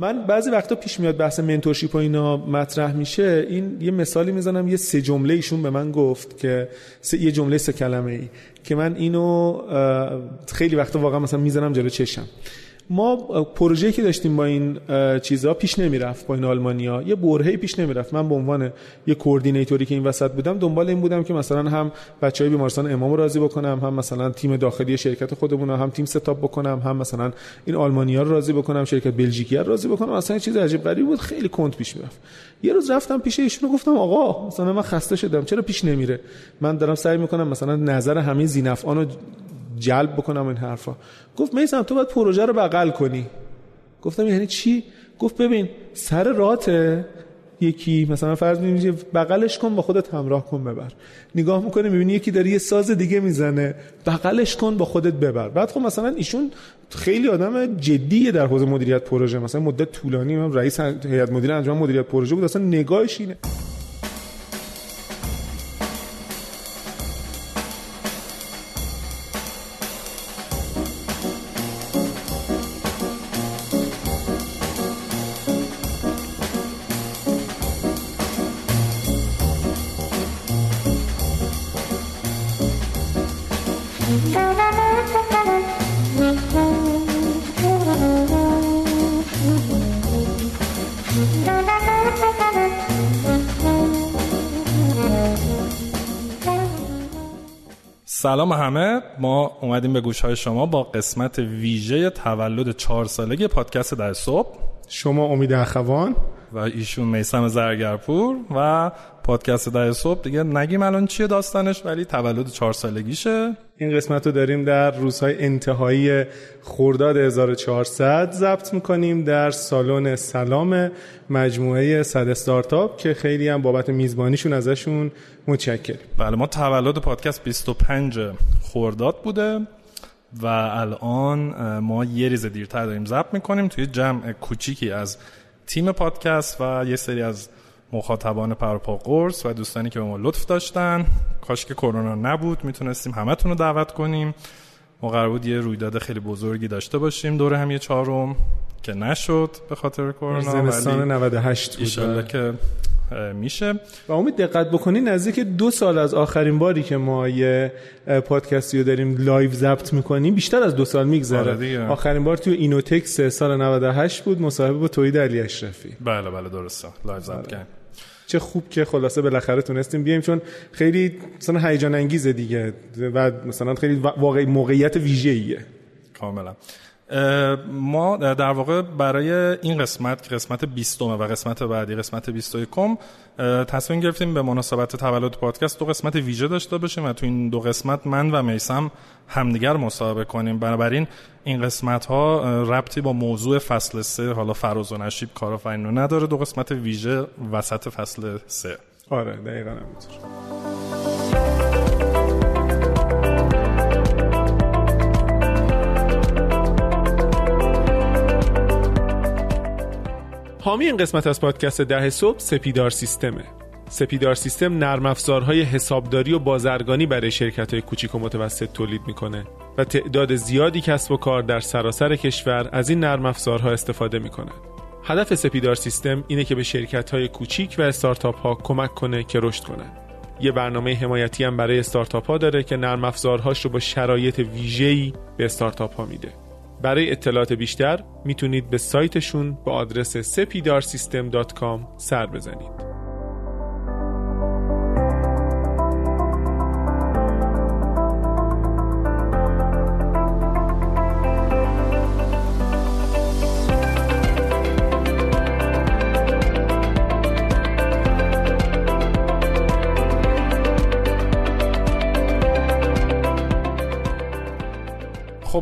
من بعضی وقتا پیش میاد بحث منتورشیپ و اینا مطرح میشه. این یه مثالی می‌زنم یه سه جمله ایشون به من گفت که سه یه جمله سه کلمه ای که من اینو خیلی وقتا واقعا مثلا می‌زنم جلو چشم. ما پروژه‌ای که داشتیم با این چیزها پیش نمی‌رفت با این آلمانیا. یه برهه‌ای پیش نمی‌رفت. من به عنوان یه کوردینیتوری که این وسط بودم دنبال این بودم که مثلا هم بچهای بیمارستان امام راضی بکنم هم مثلا تیم داخلی شرکت خودمون هم تیم ستاپ بکنم هم مثلا این آلمانیا رو راضی بکنم شرکت بلژیکی رو راضی بکنم. اصلا چیز عجیب غریب بود. خیلی کند پیش می‌رفت. یه روز رفتم پیش ایشون گفتم آقا مثلا من خسته شدم. چرا پیش نمیره؟ من دارم سعی می‌کنم مثلا نظر همه زینفعان جلب بکنم این حرفا. گفت میسم تو باید پروژه رو بغل کنی. گفتم یعنی چی؟ گفت ببین سر رات یکی مثلا فرض می‌کنی بغلش کن با خودت همراه کن ببر. نگاه می‌کنه می‌بینی یکی داره یه ساز دیگه می‌زنه. بغلش کن با خودت ببر. بعد خب مثلا ایشون خیلی آدم جدیه در حوزه مدیریت پروژه. مثلا مدت طولانی من رئیس هیئت مدیره انجام مدیریت پروژه بود. اصلا نگاهش اینه. همه ما اومدیم به گوش های شما با قسمت ویژه تولد چهار سالگی پادکست در صبح. شما امید اخوان. و ایشون میسم زرگرپور و پادکست ده صبح. دیگه نگیم الان چیه داستانش ولی تولد چهار سالگیشه. این قسمت رو داریم در روزهای انتهایی خرداد 1400 ضبط می‌کنیم در سالن سلام مجموعه صد استارتاپ که خیلی هم بابت میزبانیشون ازشون متشکر بله ما تولد پادکست 25 خرداد بوده و الان ما یه ریز دیرتر داریم ضبط می‌کنیم توی جمع کوچیکی از تیم پادکست و یه سری از مخاطبان پرپا قرص و دوستانی که به ما لطف داشتن. کاش که کرونا نبود می‌تونستیم همتون رو دعوت کنیم. ما قرار بود یه رویداد خیلی بزرگی داشته باشیم دور هم یه چهارم که نشد به خاطر کرونا زمستان 98 بود. بله. که میشه. و امید دقت بکنی نزدیک دو سال از آخرین باری که ما یه پادکستی رو داریم live ضبط می‌کنیم بیشتر از دو سال میگذره. آره آخرین بار توی اینوتکس سال 98 بود مصاحبه با نوید علی اشرفی. بله بله درسته. live ضبط آره. کردیم. چه خوب که خلاصه بالاخره تونستیم بیایم چون خیلی مثلا هیجان انگیزه دیگه و مثلا خیلی واقعی موقعیت ویژه‌ایه. کاملا. ما در واقع برای این قسمت که قسمت 20 و قسمت بعدی قسمت 21 تصمیم گرفتیم به مناسبت تولد پادکست دو قسمت ویژه داشته باشیم و تو این دو قسمت من و میسم همدیگر مصاحبه کنیم. بنابراین این قسمت ها ربطی با موضوع فصل سه حالا فراز و نشیب کارآفرینی نداره. دو قسمت ویژه وسط فصل سه. آره دقیقا همینطور. حامی این قسمت از پادکست ده صبح سپیدار سیستمه سپیدار سیستم نرم افزارهای حسابداری و بازرگانی برای شرکت های کوچیک و متوسط تولید می‌کنه و تعداد زیادی کسب و کار در سراسر کشور از این نرم افزارها استفاده می‌کنند. هدف سپیدار سیستم اینه که به شرکت های کوچیک و استارتاپ ها کمک کنه که رشد کنند. یه برنامه حمایتی هم برای استارتاپ ها داره که نرم افزارهاش رو با شرایط ویژه‌ای به استارتاپ ها میده. برای اطلاعات بیشتر می‌تونید به سایتشون با آدرس sepidarsystem.com سر بزنید.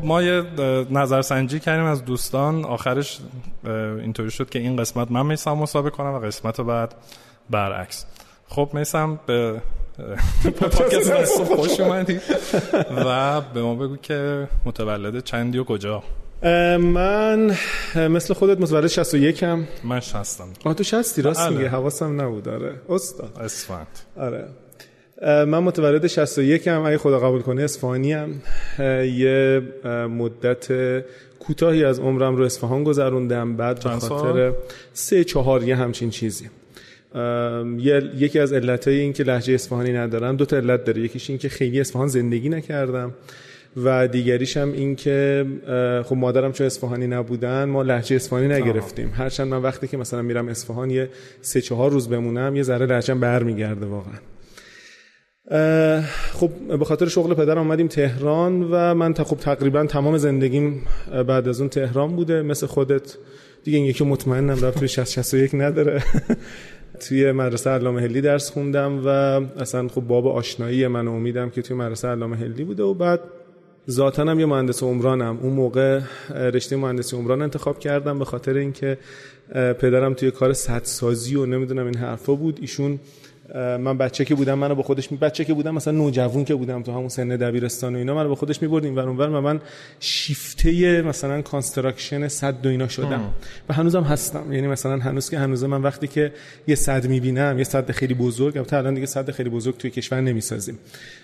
ما یه نظرسنجی کردیم از دوستان. آخرش اینطوری شد که این قسمت من میسم مسابقه کنم و قسمت بعد برعکس. خب میسم به پادکست خوش اومدی و به ما بگو که متولد چندی و کجا؟ من مثل خودت متولد 61 هم من 60 آه تو 60 راست بله. میگه حواسم نبود. آره. استاد. اسفند. آره. من متولد 61 هم اگه خدا قبول کنه اصفهانی هم یه مدت کوتاهی از عمرم رو اصفهان گذروندم. بعد به خاطر سه چهار یه همچین چیزی. یکی از علتهای این که لحجه اصفهانی ندارم دو تا علت داره. یکیش این که خیلی اصفهان زندگی نکردم و دیگریش هم این که خب مادرم چون اصفهانی نبودن ما لحجه اصفهانی نگرفتیم. هرچند من وقتی که مثلا میرم اصفهان یه سه چهار روز بمونم یه ذره لهجه‌ام برمیگرده واقعا. خب به خاطر شغل پدر آمدیم تهران و من تا خب تقریبا تمام زندگیم بعد از اون تهران بوده مثل خودت. دیگه این یکی مطمئنم رفت توی 60 61 نداره. توی مدرسه علامه هلی درس خوندم و اصلا خب باب آشنایی من امیدم که توی مدرسه علامه هلی بوده و بعد ذاتا هم یه مهندس عمرانم. اون موقع رشته مهندسی عمران انتخاب کردم به خاطر اینکه پدرم توی کار سدسازی و نمی‌دونم این حرفا بود. ایشون من بچه که بودم منو با خودش می بچه که بودم مثلا نوجوان که بودم تو همون سن دبیرستان و اینا منو با خودش میبرد این‌ور و اونور و من شیفته مثلا construction سد و اینا شدم. و هنوزم هستم. یعنی مثلا هنوز که هنوز من وقتی که یه سد می‌بینم یه سد خیلی بزرگ البته الان دیگه سد خیلی بزرگ توی کشور نمی‌سازیم.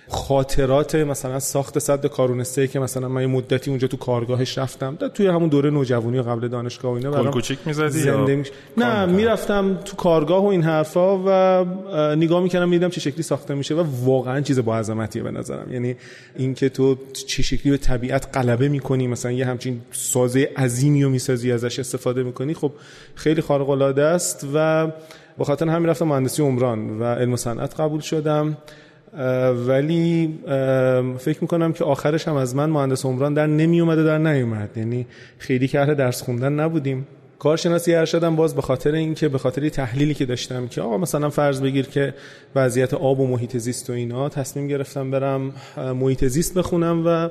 خاطرات مثلا ساخت سد کارون سه‌ته که مثلا من یه مدتی اونجا تو کارگاهش رفتم. توی همون دوره نوجوانی و قبل دانشگاه و اینا برام کوچیک می‌زدی نه می‌رفتم تو کارگاه و این حرفا و نگاه می‌کردم می‌دیدم چه شکلی ساخته میشه و واقعا چیز با عظمتیه به نظرم. یعنی اینکه تو چه شکلی به طبیعت غلبه می‌کنی مثلا یه همچین سازه عظیمی رو می‌سازی ازش استفاده می‌کنی خب خیلی خارق العاده است و با خاطر همین رفتم مهندسی عمران و علم و صنعت قبول شدم. ولی فکر می‌کنم که آخرش هم از من مهندس عمران در نمی اومده در نیومد. یعنی خیلی که درس خوندن نبودیم. کارشناسی ارشدم باز به خاطر اینکه به خاطر تحلیلی که داشتم که آقا مثلا فرض بگیر که وضعیت آب و محیط زیست و اینا تصمیم گرفتم برم محیط زیست بخونم و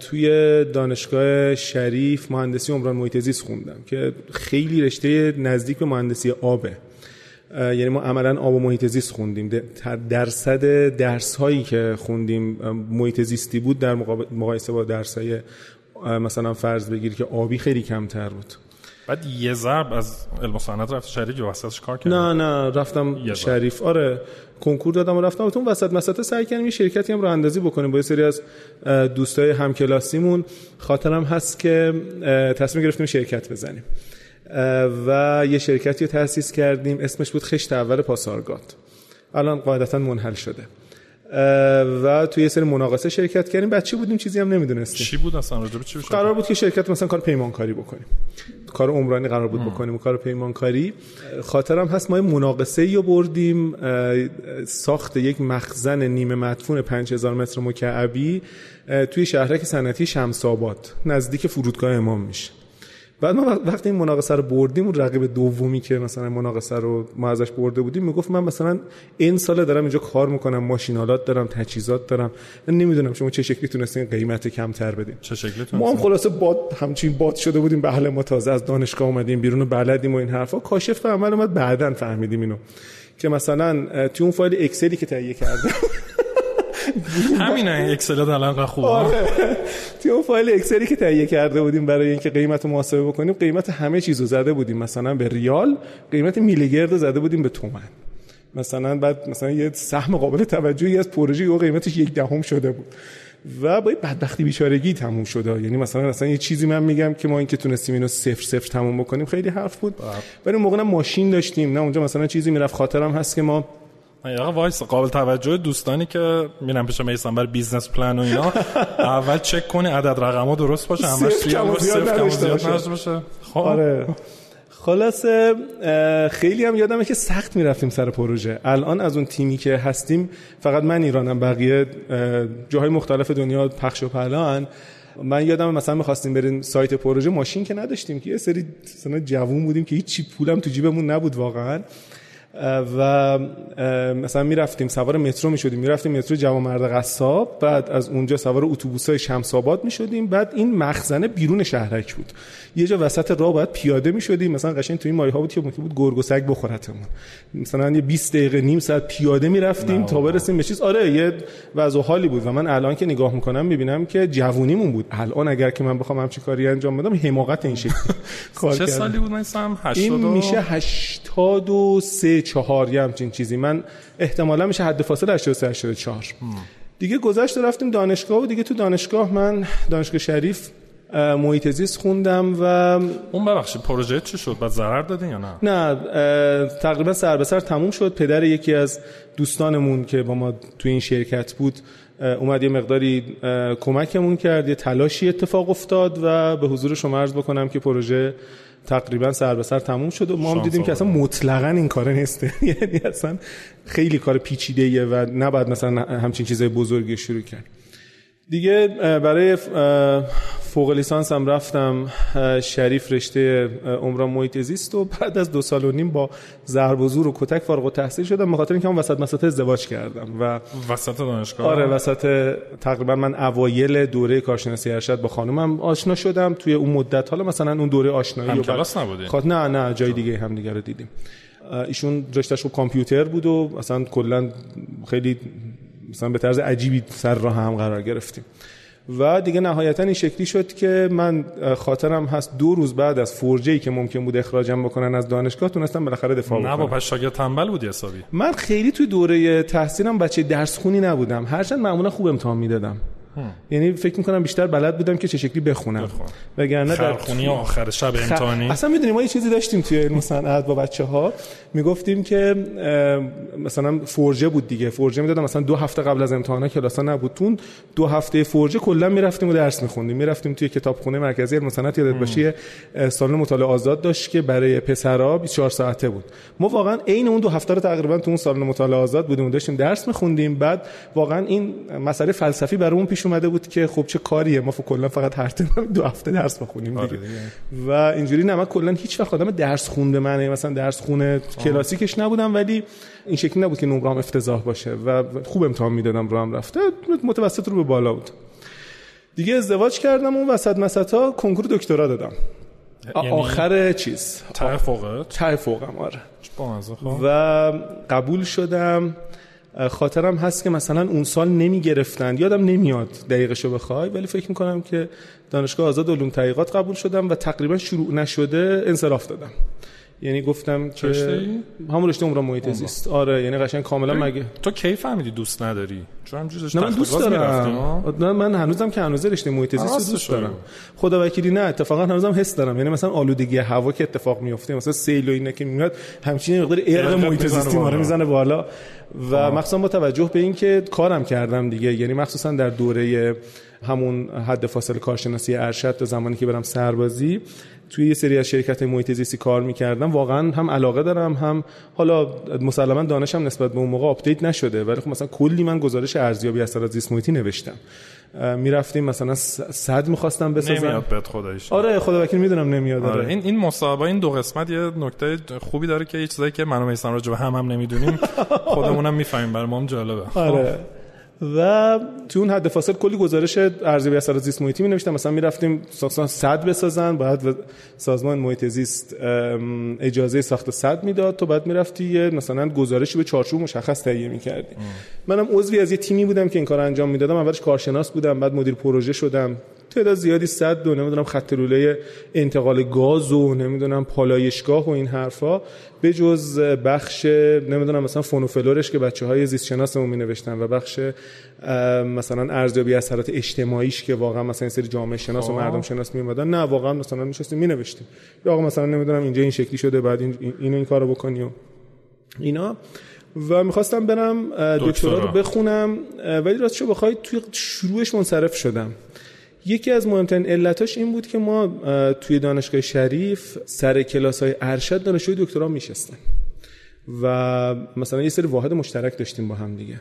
توی دانشگاه شریف مهندسی عمران محیط زیست خوندم که خیلی رشته نزدیک به مهندسی آبه. یعنی ما عملا آب و محیط زیست خوندیم. درصد درس هایی که خوندیم محیط زیستی بود در مقایسه با درس های مثلا فرض بگیر که آبی خیلی کمتر بود. بعد یه ضرب از علم صنعت رفت شریف وسطش کار کردی نه نه رفتم شریف. آره کنکور دادم و رفتم. و تو وسط مسطه سعی کردیم یه شرکتی هم رو اندازی بکنیم با یه سری از دوستای همکلاسیمون. خاطرم هست که تصمیم گرفتیم شرکت بزنیم. و یه شرکتی رو تأسیس کردیم. اسمش بود خشت اول پاسارگاد. الان قاعدتا منحل شده. و توی یه سری مناقصه شرکت کردیم. بچه بودیم؟ چیزی هم نمی‌دونستیم. چی بود اصلا راجع چی قرار بود که شرکت مثلا کار پیمانکاری بکنیم. کار عمرانی قرار بود بکنیم و کار پیمانکاری. خاطرم هست ما مناقصه ای بردیم. ساخت یک مخزن نیمه مدفون 5000 متر مکعبی توی شهرک صنعتی شمس آباد نزدیک فرودگاه امام میشه. بعد ما وقتی این مناقصه رو بردیم اون رقیب دومی که مثلا مناقصه رو ما ازش برده بودیم می‌گفت من مثلا این سال دارم اینجا کار می‌کنم ماشین‌آلات دارم تجهیزات دارم. من نمی‌دونم شما چه شکلی تونستین قیمت کمتر بدین. چه شکلی ما هم خلاصه باد همچین باد شده بودیم به ما تازه از دانشگاه اومدیم بیرون بلدیم و این حرفا. کاشف به عمل اومد بعداً فهمیدیم اینو. که مثلا تو اون فایل Excel ی که تهیه کرده همینه Excel الان خوبه آره. توی اون فایل Excel ی که تهیه کرده بودیم برای اینکه قیمت رو محاسبه بکنیم قیمت همه چیزو زده بودیم. مثلا به ریال قیمت میلیگرد زده بودیم به تومن. مثلا بعد مثلا یه سهم قابل توجهی از پروژه او قیمتش یک دهم شده بود. و با بدبختی بیچارگی تموم شده. یعنی مثلا مثلا یه چیزی من میگم که ما اینکه تونستیم اینو صفر صفر تموم بکنیم خیلی حرف بود. ولی اون موقع ماشین داشتیم نه اونجا مثلا چیزی می‌رفت. خاطرم هست که ما آقا وایسا قابل توجه دوستانی که میرن پیش میثم برای business plan و اینا اول چک کنی عدد رقم ها درست باشه همش صفر کم زیاد باشه. خب. آره. خلاصه خیلی هم یادمه که سخت می‌رفتیم سر پروژه. الان از اون تیمی که هستیم فقط من ایرانم بقیه جاهای مختلف دنیا پخش و پلان من یادم مثلا می‌خواستیم بریم سایت پروژه ماشین که نداشتیم که یه سری مثلا جوون بودیم که هیچ چی پولم تو جیبمون نبود واقعا. و مثلا می‌رفتیم سوار مترو می‌شدیم. می‌رفتیم مترو جوامرد قصاب بعد از اونجا سوار اتوبوس های شمس آباد می‌شدیم. بعد این مخزنه بیرون شهرک بود. یه جا وسط راه باید پیاده می‌شدیم. مثلا قشنگ تو این مایه ها بود که ممکن بود گرگ و سگ بخورتمون. مثلا یه 20 دقیقه نیم ساعت پیاده می‌رفتیم تا برسیم به چیز. آره یه وضع حالی بود. و من الان که نگاه می‌کنم می‌بینم که جوونیمون بود. الان اگر که من بخوام همچین کاری انجام بدم حماقت این شکلی چه سالی بود مثلا 80 این میشه 83 4 یه همچین چیزی. من احتمالا میشه حد فاصله 83 84 دیگه گذشت رفتیم دانشگاه و دیگه تو دانشگاه من دانشگاه شریف محیط زیست خوندم و اون ببخشید پروژه چی شد؟ بعد ضرر دادین یا نه؟ نه تقریبا سر به سر تموم شد. پدر یکی از دوستانمون که با ما تو این شرکت بود اومد یه مقداری کمکمون کرد یه تلاشی اتفاق افتاد و به حضور شما عرض بکنم که پروژه تقریبا سر به سر تموم شد و ما هم دیدیم که اصلا مطلقا این کار نیسته یعنی اصلا خیلی کار پیچیده و نباید مثلا همچین چیزای بزرگی شروع کرد. دیگه برای فوق لیسانس هم رفتم شریف رشته عمران محیط زیست و بعد از دو سال و نیم با ضرب و زور و کتک فارغ التحصیل شدم بخاطر اینکه من وسط مسط ازدواج کردم و وسط دانشگاه؟ آره وسط تقریبا من اوایل دوره کارشناسی ارشد با خانومم آشنا شدم. توی اون مدت حالا مثلا اون دوره آشنایی هم کلاس نبودی خب نه نه جای دیگه هم دیگه رو دیدیم. ایشون رشتهش رو کامپیوتر بود و مثلا کلا خیلی مثلا به طرز عجیبی سر راه هم قرار گرفتیم. و دیگه نهایتا این شکلی شد که من خاطرم هست دو روز بعد از فورجی که ممکن بود اخراجم بکنن از دانشگاه تونستم بالاخره دفاع کنم نه با شاگرد تنبل بودی حسابی؟ من خیلی توی دوره تحصیلم بچه درس خونی نبودم. هرچند معمولا خوب امتحان می‌دادم. یعنی فکر می‌کنم بیشتر بلد بودم که چه شکلی بخونم. وگرنه در خونی آخر شب امتحانی اصلا می‌دونیم ما یه چیزی داشتیم توی علم صنعت با بچه ها می‌گفتیم که مثلا فورجه بود دیگه. فورجه می‌دادم مثلا دو هفته قبل از امتحانا کلاسا نبود. تون دو هفته فورجه کلا می‌رفتیم و درس میخوندیم. می‌رفتیم توی کتابخونه مرکزی علم صنعت یادت باشه سالن مطالعه آزاد داشت که برای پسرا 24 ساعته بود. ما واقعا عین اون دو هفته رو تقریبا تو اون سالن مطالعه آزاد بودیم و داشتیم درس میخوندیم. بعد واقعا این مسئله فلسفی برامون پیش اومده بود که خب چه کاریه ما کلا فقط هر دو هفته درس بخونیم آره دیگه. و اینجوری نه من کلا هیچ وقت آدم درس خونده من مثلا درس خونه کلاسیکش نبودم ولی این شکلی نبود که نمرام افتضاح باشه و خوب امتحان می‌دادم رو هم رفته متوسط رو به بالا بود. دیگه ازدواج کردم اون وسط مسطا کنکور دکترا دادم. یعنی آخر چیز. ته فوقت؟ ته فوقم آره. خب. و قبول شدم. خاطرم هست که مثلا اون سال نمی گرفتن یادم نمیاد دقیقشو بخوای ولی فکر می‌کنم که دانشگاه آزاد علوم تحقیقات قبول شدم و تقریبا شروع نشده انصراف دادم. یعنی گفتم که همون رشته عمران محیط زیست آره یعنی قشنگ کاملا مگه تو کی فهمیدی دوست نداری؟ چون همجوری نه من دوست دارم. نه من هنوزم که هنوز رشته محیط زیست دوست دارم. خدا وکیلی نه اتفاقا هنوزم حس دارم. یعنی مثلا آلودگی هوا که اتفاق میفته مثلا سیل و اینا که میاد همچین مقدار ارق محیط زیستی ما می‌زنه بالا. و مخصوصا با توجه به اینکه کارم کردم دیگه یعنی مخصوصا در دوره همون حد فاصله کارشناسی ارشد تا زمانی که برم سربازی توی یه سری از شرکت محیط زیستی کار می‌کردم. واقعا هم علاقه دارم هم حالا مسلما دانشم نسبت به اون موقع update نشده. ولی خب مثلا کلی من گزارش ارزیابی از زیست محیطی نوشتم. می‌رفتیم مثلا سد می‌خواستن بسازن نمیاد بهت خدایش آره خدا وکیل می‌دونم نمیاد. آره. آره. این این مصاحبه این دو قسمت یه نکته خوبی داره که یه چیزایی که من و میثم راجع به هم هم نمی‌دونیم. خودمونم می‌فهمیم هم جالبه. آره. و تو اون حد فاصل کلی گزارش ارزیابی اثرات زیست محیطی می نوشتم مثلا می‌رفتیم ساختمان صد بسازن بعد سازمان محیط زیست اجازه ساخت صد می‌داد تو بعد می‌رفتی یه مثلا گزارشی به چارچوب مشخص تهیه می‌کردی. منم عضوی از یه تیمی بودم که این کار انجام می‌دادم. اولش کارشناس بودم بعد مدیر پروژه شدم. تعداد زیادی صد دو نمی‌دونم خط لوله انتقال گاز و نمی‌دونم پالایشگاه و این حرفا به جز بخش نمی‌دونم مثلا فونوفلورش که بچه های زیست شناسمون می نوشتن و بخش مثلا ارزیابی اثرات اجتماعیش که واقعا مثلا این سری جامعه شناس و خب. مردم شناس می اومدن نه واقعا مثلا نشستیم می نوشتیم یا آقا مثلا نمی‌دونم اینجا این شکلی شده بعد این اینو این کارو بکنی و اینا. و می‌خواستم برم دکترا. رو بخونم ولی راستش بخوای توی شروعش منصرف شدم. یکی از مهمترین علتاش این بود که ما توی دانشگاه شریف سر کلاس های ارشد دانشجوی دکترا میشستن و مثلا یه سری واحد مشترک داشتیم با هم دیگه.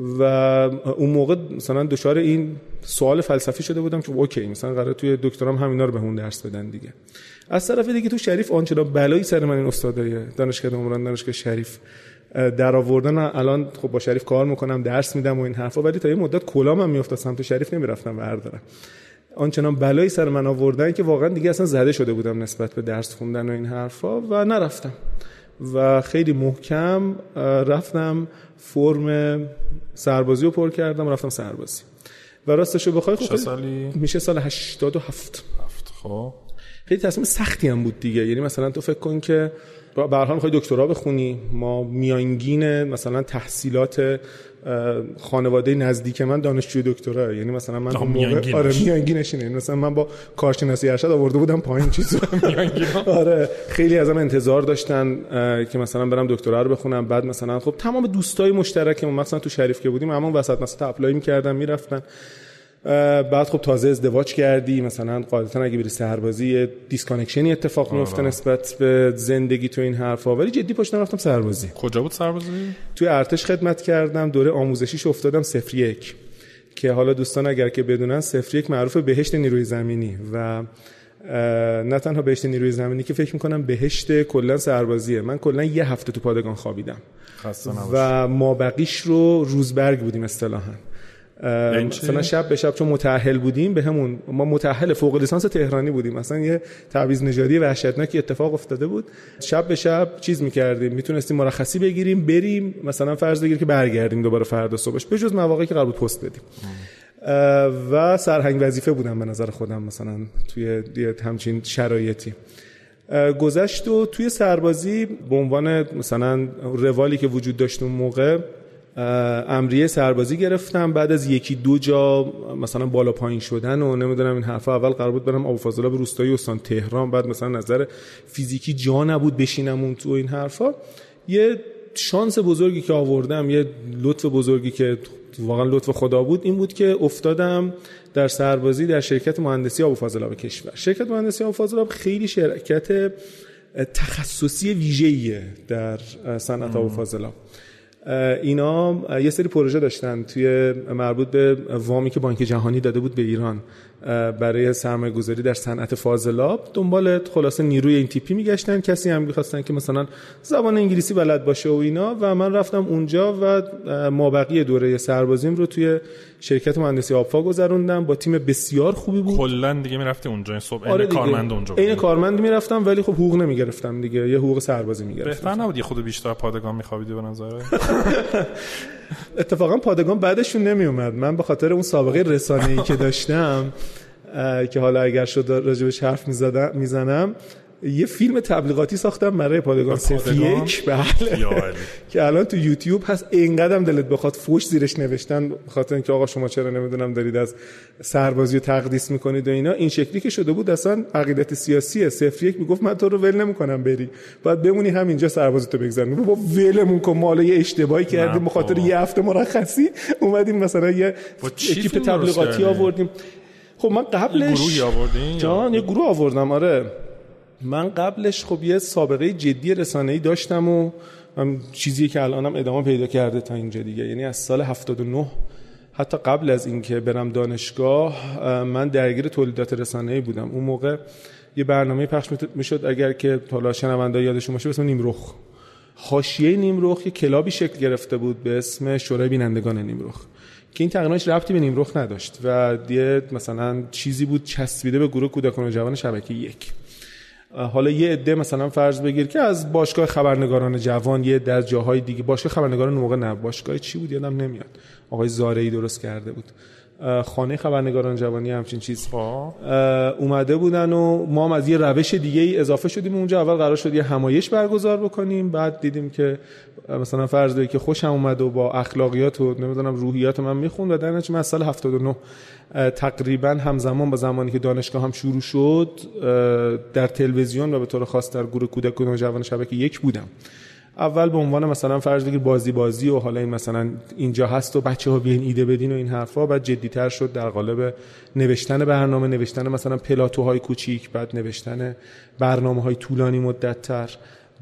و اون موقع مثلا دچار این سوال فلسفی شده بودم که اوکی مثلا قرار توی دکترام همینا رو به اون درس بدن دیگه. از طرف دیگه تو شریف آنچنان بلایی سر من این استادای دانشگاه عمران دانشگاه شریف در آوردن الان خب با شریف کار می‌کنم درس میدم و این حرفا. ولی تا یه مدت کلام هم میافتاد سمت شریف نمی‌رفتم بردارم. آنچنان بلایی سر من آوردن که واقعا دیگه اصلا زده شده بودم نسبت به درس خوندن و این حرفا و نرفتم. و خیلی محکم رفتم فرم سربازی رو پر کردم رفتم سربازی. و راستش رو بخوای خب سالی؟ میشه سال 87 هفت خب. خیلی تصمیم سختی هم بود دیگه. یعنی مثلا تو فکر کن که به هر حال می‌خوای دکترا بخونی؟ ما میانگین مثلا تحصیلات خانواده نزدیک من دانشجوی دکترا یعنی مثلا من اون موقع آره میانگینش اینه یعنی مثلا من با کارشناسی ارشد آورده بودم پایین چیزو آره خیلی ازم انتظار داشتن که مثلا برم دکترا رو بخونم. بعد مثلا خب تمام دوستای مشترکمون مثلا تو شریف که بودیم همون وسط مثلا apply می‌کردن می‌رفتن. بعد خب تازه ازدواج کردی مثلا قاعدتا اگه بری سربازی disconnection ی اتفاق میفته. نسبت به زندگی تو این حرفا. ولی جدی پشت رفتم سربازی. کجا بود سربازی؟ توی ارتش خدمت کردم دوره آموزشیش افتادم صفر یک. که حالا دوستان اگر که بدونن صفر یک معروف بهشت نیروی زمینی و نه تنها بهشت نیروی زمینی که فکر می‌کنم بهشت کلا سربازیه. من کلا یه هفته تو پادگان خوابیدم. و ما بقیش رو روزبرگ بودیم اصطلاحا. مثلا شب به شب چون متأهل بودیم به همون ما متأهل فوق لیسانس تهرانی بودیم. مثلا یه تعویض نژادی وحشتناکی اتفاق افتاده بود. شب به شب چیز می‌کردیم. می‌تونستیم مرخصی بگیریم بریم مثلا فرض بگیر که برگردیم دوباره فردا صبحش. به جز مواقعی که قرار بود پست بدیم. و سرهنگ وظیفه بودم به نظر خودم مثلا توی همچین شرایطی. گذشت و توی سربازی به عنوان مثلا روالی که وجود داشت اون موقع امریه سربازی گرفتم. بعد از یکی دو جا مثلا بالا پایین شدن و نمی‌دونم این حرفا اول قرار بود برم ابو فاضل به روستایی استان تهران. بعد مثلا نظر فیزیکی جا نبود بشینم اون تو این حرفا. یه شانس بزرگی که آوردم یه لطف بزرگی که واقعا لطف خدا بود این بود که افتادم در سربازی در شرکت مهندسی ابو فاضل کشور. شرکت مهندسی ابو فاضل خیلی شرکت تخصصی ویژه‌ایه در صنعت ابو فاضل اینا یه سری پروژه داشتن توی مربوط به وامی که بانک جهانی داده بود به ایران. برای سرمایه گذاری در صنعت فاضلاب دنبال خلاصه نیروی این تیپی میگشتن. کسی هم می‌خواستن که مثلا زبان انگلیسی بلد باشه و اینا. و من رفتم اونجا و مابقی دوره سربازیم رو توی شرکت مهندسی آبفا گذروندم. با تیم بسیار خوبی بود. کلا دیگه می‌رفتی اونجا. این صبح آره کارمند اونجا این کارمند می‌رفتم ولی خب حقوق نمی‌گرفتم دیگه. یه حقوق سربازی می‌گرفتم. بهتر نبود یه خود بیشتر پادگان میخوابیدی به نظر اتفاقا پادگان بعدشون نمیومد من به خاطر اون سابقه رسانه‌ای که داشتم که حالا اگر شد راجبش حرف می‌زنم یه فیلم تبلیغاتی ساختم برای پادگان یک؟ بله. که الان تو یوتیوب هست. اینقدرم دلت بخواد فوش زیرش نوشتن خاطر اینکه آقا شما چرا نمی‌دونم دارید از سربازی و تقدیس می‌کنید و اینا. این شکلی که شده بود اصلا عقیدت سیاسیه. صفر یک می‌گفت من تو رو ول نمی‌کنم بری. باید بمونی همینجا سربازی تو بگذاریم با ولمون کن. مال یه اشتباهی کردیم بخاطر یه هفته مرخصی اومدیم مثلا یه اکیپ تبلیغاتی آوردیم. خب من قبلش گروهی آوردین؟ جان یه گروه آوردم. آره. من قبلش خب یه سابقه جدی رسانه‌ای داشتم و چیزی که الانم ادامه پیدا کرده تا اینجا دیگه. یعنی از سال 79 حتی قبل از اینکه برم دانشگاه من درگیر تولیدات رسانه‌ای بودم. اون موقع یه برنامه پخش می‌شد اگر که حالا شنونده یادشون باشه اسم نیمرخ. حاشیه نیمرخ یه کلابی شکل گرفته بود به اسم شورای بینندگان نیمرخ که این تقریباش ربطی به نیمرخ نداشت و یه مثلا چیزی بود چسبیده به گروه کودکان و جوان شبکه یک. حالا یه عده مثلا فرض بگیر که از باشگاه خبرنگاران جوان یه در جاهای دیگه. باشگاه خبرنگاران موقع نه. باشگاه چی بود؟ یادم نمیاد. آقای زارعی درست کرده بود. خانه خبرنگاران جوانی همچین چیز خب. اومده بودن و ما هم از یه روش دیگه ای اضافه شدیم. اونجا اول قرار شد یه همایش برگزار بکنیم. بعد دیدیم که مثلا فرض داری که خوشم اومد و با اخلاقیات و نمی‌دونم روحیات من می‌خوند و در نتیجه من سال 79 تقریبا همزمان با زمانی که دانشگاه هم شروع شد در تلویزیون و به طور خاص در گروه کودک و نوجوان شبکه یک بودم. اول به عنوان مثلا فرض بگیر بازی بازی و حالا این مثلا اینجا هست و بچه ها بیاین ایده بدین و این حرفا بعد جدیتر شد در قالب نوشتن برنامه نوشتن مثلا پلاتوهای کوچیک بعد نوشتن برنامه های طولانی مدت تر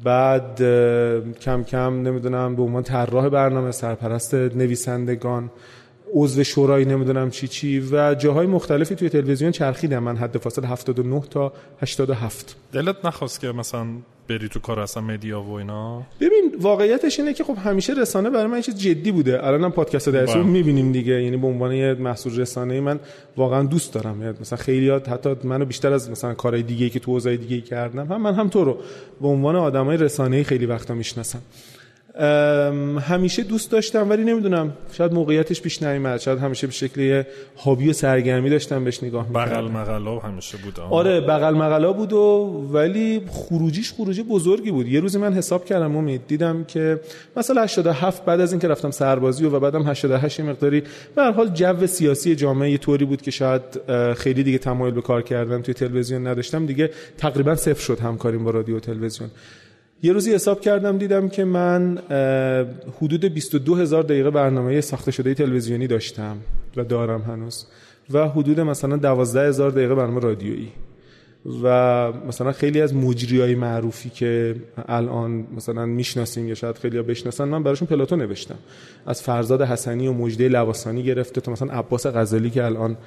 بعد کم کم نمی‌دونم به عنوان طراح برنامه سرپرست نویسندگان عضو شورای نمی‌دونم چی چی و جاهای مختلفی توی تلویزیون چرخیدم من حد فاصل 79 تا 87 دلت نخواست که مثلا بری تو کار اصلا مدیا و اینا؟ ببین واقعیتش اینه که خب همیشه رسانه برای من چیز جدی بوده. الانم پادکست درسی رو بله. می‌بینیم دیگه. یعنی به عنوان یه محصول رسانه من واقعا دوست دارم. یعنی مثلا خیلیات حتی منو بیشتر از مثلا کارهای دیگه که تو حوزه دیگه کردم هم من هم تو رو به عنوان آدمای رسانه خیلی وقتا می‌شناسم. همیشه دوست داشتم ولی نمی‌دونم شاید موقعیتش پیش نیومد شاید همیشه به شکل هابی و سرگرمی داشتم بهش نگاه می‌کردم. بغل مغلا همیشه بود آره بغل مغلا بود و ولی خروجیش خروجی بزرگی بود. یه روزی من حساب کردم امید دیدم که مثلا 87 بعد از اینکه رفتم سربازی و بعدم 88 مقداری به هر حال جو سیاسی جامعه یه طوری بود که شاید خیلی دیگه تمایل به کار کردن توی تلویزیون نداشتم. دیگه تقریبا صفر شد همکاریم با رادیو و تلویزیون. یه روزی حساب کردم دیدم که من حدود 22 هزار دقیقه برنامه ساخته شده تلویزیونی داشتم و دارم هنوز و حدود مثلا 12 هزار دقیقه برنامه رادیویی و مثلا خیلی از مجری های معروفی که الان مثلا می‌شناسیم یا شاید خیلی ها بشناسن من براشون پلاتو نوشتم. از فرزاد حسنی و مجده لواسانی گرفته تا مثلا عباس غزالی که الان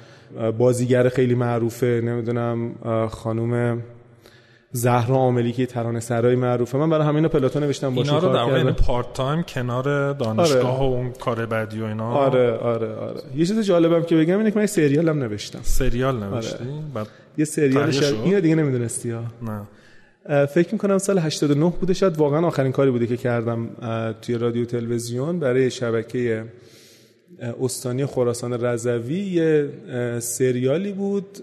بازیگر خیلی معروفه نمی‌دونم خانم زهرا عاملی که ترانه سرای معروفه. من برای همین پلاتو نوشتم باشون اینا رو در واقع پارت تایم کنار دانشگاه آره. و اون کار بعدی و اینا. آره آره آره. یه چیز جالبم که بگم اینه که من سریال هم نوشتم. سریال نوشتی؟ آره. بعد یه سریال شد؟ اینو دیگه نمی‌دونستی ها. نه. فکر می‌کنم سال 89 بوده شاید واقعا آخرین کاری بوده که کردم توی رادیو تلویزیون برای شبکه استانی خراسان رضوی یه سریالی بود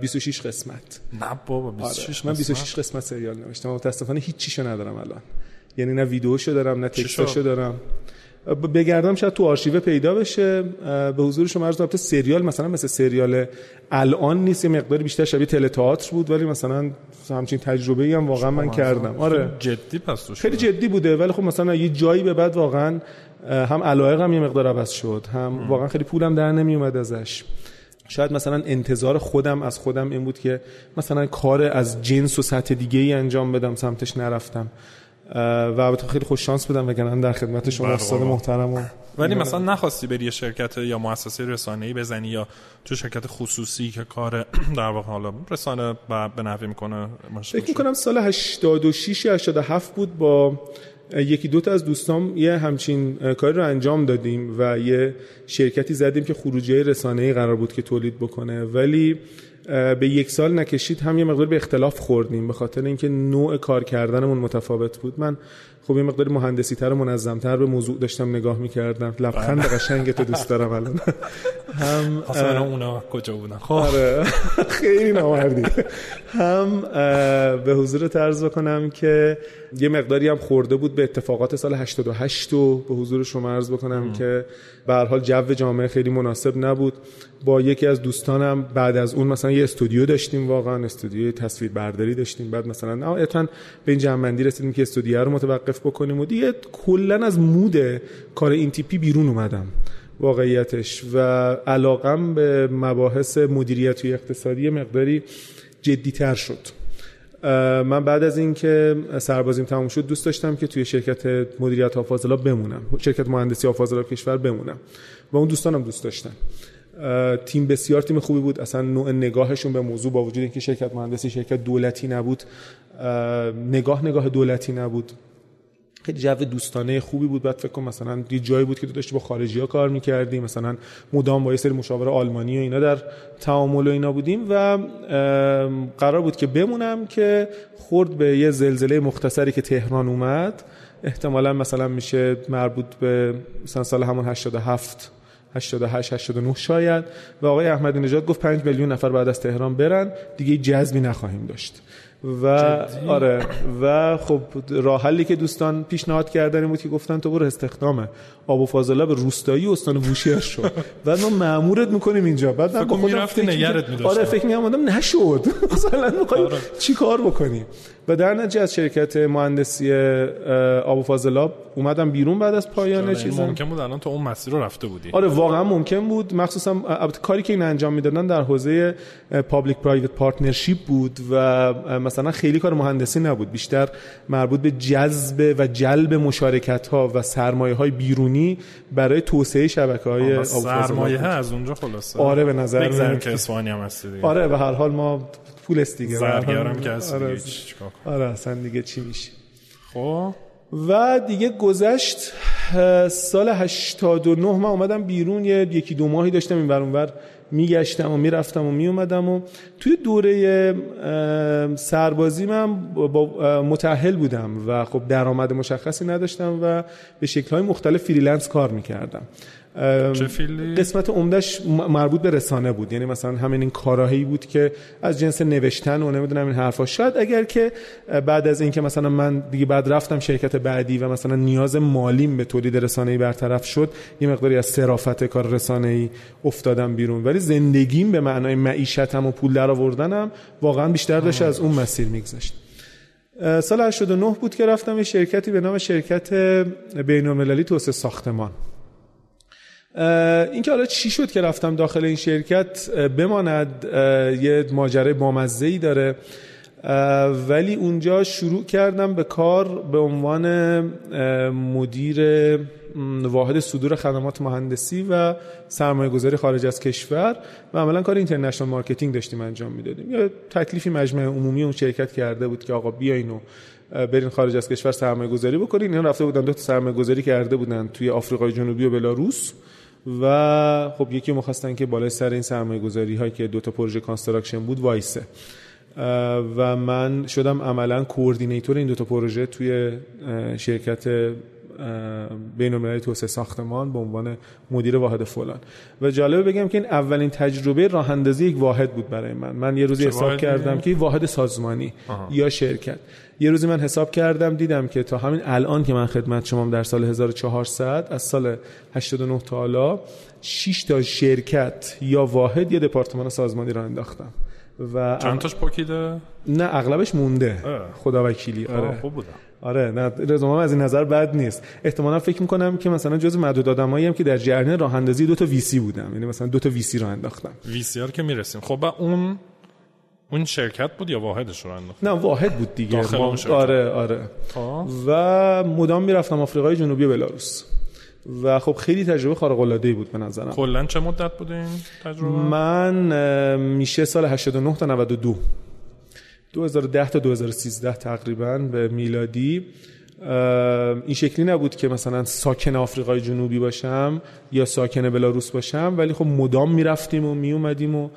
26 قسمت. نه بابا 26 آره. من 26 قسمت؟ سریال نوشتم. متاسفانه هیچ چیشو ندارم الان. یعنی نه ویدیوشو دارم نه تکستشو دارم. بگردم شاید تو آرشیو پیدا بشه. به حضور شما عرض کنم سریال مثلا مثل سریال الان نیست یه مقداری بیشتر شبیه تئاتر تئاتر بود ولی مثلا همچین تجربه ای هم واقعا من کردم. آره. جدی پس خیلی جدی بوده ولی خب مثلا یه جایی به بعد واقعا هم علایق هم یه مقدار عوض شد هم واقعا خیلی پولم در نمی اومد ازش. شاید مثلا انتظار خودم از خودم این بود که مثلا کار از جنس و سطح دیگه ای انجام بدم سمتش نرفتم. و البته خیلی خوش شانس بودم وگرنه در خدمت شما استاد محترم و ولی مثلا نخواستی بری یه شرکت یا مؤسسه رسانه‌ای بزنی یا تو شرکت خصوصی که کار در واقع حالا رسانه به نحوی می‌کنه فکر می‌کنم سال 86 87 بود با یکی دو تا از دوستام یه همچین کاری رو انجام دادیم و یه شرکتی زدیم که خروجی رسانه‌ای قرار بود که تولید بکنه. ولی به یک سال نکشید هم یه مقدار به اختلاف خوردیم به خاطر اینکه نوع کار کردنمون متفاوت بود. من خب یه مقدار مهندسی تر و منظم تر به موضوع داشتم نگاه می‌کردم. لبخند بله. قشنگ تو دوست دارم الان. هم اصلا اونا کجا بودن؟ خب. آره. خیلی نامردی. هم به حضور طرز بکنم که یه مقداری هم خورده بود به اتفاقات سال 88 و به حضور شما عرض بکنم که به هر حال جو جامعه خیلی مناسب نبود. با یکی از دوستانم بعد از اون مثلا یه استودیو داشتیم واقعا استودیو تصویر برداری داشتیم. بعد مثلا نهایتا به این جمعندی رسیدیم که استودیو رو متوقف بکنیم و دیگه کلا از مود کار این تیپی بیرون اومدم واقعیتش. و علاقم به مباحث مدیریت و اقتصادی مقداری جدیتر شد. من بعد از اینکه سربازیم تموم شد دوست داشتم که توی شرکت مدیریت حافظلا بمونم. شرکت مهندسی حافظلا کشور بمونم. و اون دوستانم دوست داشتن. تیم بسیار تیم خوبی بود. اصلا نوع نگاهشون به موضوع با وجود اینکه شرکت مهندسی شرکت دولتی نبود نگاه نگاه دولتی نبود. خیلی جو دوستانه خوبی بود. بعد فکر کنم مثلا یه جایی بود که تو داشتی با خارجی ها کار می‌کردی. مثلا مدام با یه سری مشاور آلمانی و اینا در تعامل و اینا بودیم و قرار بود که بمونم که خورد به یه زلزله مختصری که تهران اومد. احتمالا مثلا میشه مربوط به مثلا سال همون 87 88 89 شاید. و آقای احمدی نژاد گفت 5 میلیون نفر بعد از تهران برن. دیگه جذبی نخواهیم داشت. و آره و خب راه حلی که دوستان پیشنهاد کردن بود که گفتن تو برو استخدام آب و فاضله به روستایی استان بوشهر شد بعد ما مامورت می‌کنیم اینجا. بعد من خودم رفتی نگرت می‌داشتم. آره فکر می‌کردم نشد. مثلا می‌خوایم آره. چی کار بکنیم و در نتیجه از شرکت مهندسی آب و فاضلاب اومدم بیرون بعد از پایان چیزا. ممکن بود الان تو اون مسیر رو رفته بودی. آره واقعا ممکن بود. مخصوصا کاری که این انجام می‌دادن در حوزه public private partnership بود و مثلا خیلی کار مهندسی نبود. بیشتر مربوط به جذب و جلب مشارکت ها و سرمایه های بیرونی برای توسعه شبکه های آب سرمایه از اونجا خلاصه. آره به نظر من که هم هستی آره به هر حال ما پول است دیگه. زرگرم که هست آره, آره. اصلا دیگه چی میشه. خب. و دیگه گذشت سال 89 من اومدم بیرون یه یکی دو ماهی داشتم این اونور میگشتم و می‌رفتم و میومدم و توی دوره سربازی من با متأهل بودم و خب درآمد مشخصی نداشتم و به شکل‌های مختلف freelance کار می‌کردم. چه field ی؟ قسمت عمدش مربوط به رسانه بود. یعنی مثلا همین این کاراهی بود که از جنس نوشتن و نمی‌دونم این حرفا. شاید اگر که بعد از اینکه مثلا من دیگه بعد رفتم شرکت بعدی و مثلا نیاز مالیم به تولید رسانه‌ای برطرف شد یه مقداری از صرافت کار رسانه‌ای افتادم بیرون. ولی زندگیم به معنای معیشتم و پول درآوردنم واقعا بیشتر داشت از اون مسیر میگذشت. سال 89 بود که رفتم یه شرکتی به نام شرکت بین‌المللی توسعه ساختمان. اینکه حالا چی شد که رفتم داخل این شرکت بماند یه ماجرای بامزه ای داره ولی اونجا شروع کردم به کار به عنوان مدیر واحد صدور خدمات مهندسی و سرمایه گذاری خارج از کشور و عملا کار international marketing داشتیم انجام می‌دادیم. یه تکلیفی مجمع عمومی اون شرکت کرده بود که آقا بیاین و برین خارج از کشور سرمایه گذاری بکنین. اینا رفته بودن دو تا سرمایه گذاری کرده بودن توی آفریقای جنوبی و بلاروس. و خب یکی می‌خواستن که بالای سر این سرمایه گذاری هایی که دو تا پروژه construction بود وایسه. و من شدم عملا کوردینیتور این دو تا پروژه توی شرکت بین المللی توسعه ساختمان به عنوان مدیر واحد فلان. و جالبه بگم که این اولین تجربه راه اندازی یک واحد بود برای من. من یه روزی حساب کردم که واحد سازمانی آها. یا شرکت. یه روزی من حساب کردم دیدم که تا همین الان که من خدمت شما در سال 1400 از سال 89 تا حالا 6 تا شرکت یا واحد یا دپارتمان سازمانی را انداختم. و چند تاش پاکیده؟ نه اغلبش مونده. خدا وکیلی آره. خوب بودم آره نه رزومه از این نظر بد نیست. احتمالا فکر می‌کنم که مثلا جز معدود آدمایی هم که در جریان راه اندازی دو تا ویسی بودم. یعنی مثلا دو تا ویسی رو انداختم. ویسی که می‌رسیم. خب اون اون شرکت بود یا واحدش رو انداخت؟ نه واحد بود دیگه. ما... آره آره. آه. و مدام می‌رفتم آفریقای جنوبی بلاروس. و خب خیلی تجربه خارق العاده بود به نظرم. کلا چه مدت بود این تجربه؟ من میشه سال 89 تا 92 2010 تا 2013 تقریبا به میلادی. این شکلی نبود که مثلا ساکن آفریقای جنوبی باشم یا ساکن بلاروس باشم ولی خب مدام می‌رفتیم و میومدیم و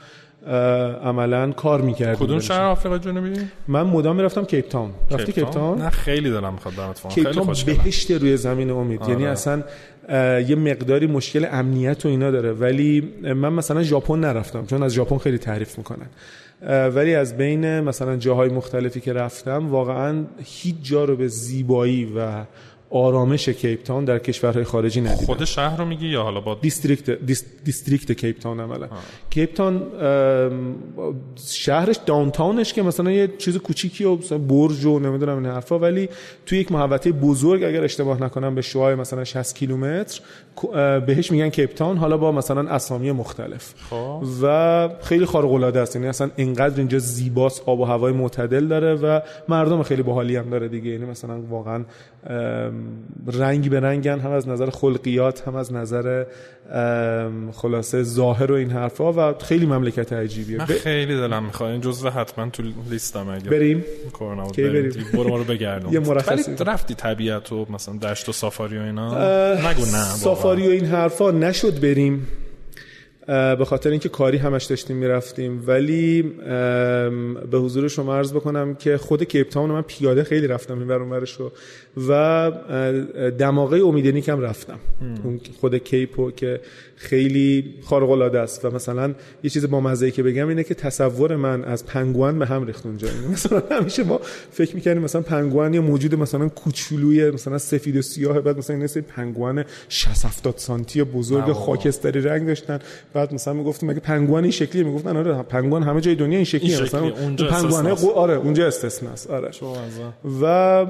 عملا کار می‌کردیم کدوم شهر آفریقای جنوبی؟ من مدام می‌رفتم کیپ تاون. رفتی کیپ تاون؟ نه خیلی دارم می‌خواد برات کیپ تاون بهشت روی زمین امید. آره. یعنی اصلا یه مقداری مشکل امنیت و اینا داره. ولی من مثلا ژاپن نرفتم چون از ژاپن خیلی تعریف می‌کنن. ولی از بین مثلا جاهای مختلفی که رفتم واقعا هیچ جا رو به زیبایی و آرامش کیپ تاون در کشورهای خارجی ندیدم خود شهر رو میگی یا حالا با district district کیپ تاون عملا کیپ تاون شهرش downtown ش که مثلا یه چیز کوچیکی و مثلا برج و نمی‌دونم این حرفا ولی توی یک محوطه بزرگ اگر اشتباه نکنم به شوهای مثلا 60 کیلومتر بهش میگن کیپ تاون حالا با مثلا اسامی مختلف. خواه. و خیلی خارق العاده است یعنی اصلا اینقدر اینجا زیباست آب و هوای معتدل داره و مردم خیلی باحالی هم داره دیگه یعنی مثلا واقعا رنگ به رنگن هم از نظر خلقیات هم از نظر خلاصه ظاهر و این حرفا و خیلی مملکت عجیبیه. من خیلی دلم می‌خواد. این جزء حتما تو لیستم اگه بریم. کرونا بریم. برو ما رو بگردم. یه مرخصی. رفتی طبیعت و مثلا دشت و سافاری و اینا؟ نگو نه سافاری و این حرفا نشد بریم. به خاطر اینکه کاری همش داشتیم می‌رفتیم. ولی به حضور شما عرض بکنم که خود کیپ تاون من پیاده خیلی رفتم این برون رو و دماغه امیدنیک هم رفتم. اون خود کیپو که خیلی خارق العاده است و مثلا یه چیز با مزه که بگم اینه که تصور من از پنگوان به هم ریخت اونجا. مثلا همیشه ما فکر می‌کنیم مثلا پنگوان یه موجود مثلا کوچولوی مثلا سفید و سیاه بعد مثلا این پنگوان 60 70 سانتی بزرگ خاکستری رنگ داشتن. بعد مثلا می‌گفتیم مگه پنگوان این شکلیه می‌گفتن آره پنگوان همه جای دنیا این شکلیه. مثلا اونجا پنگوان آره اونجا استثناست. آره. و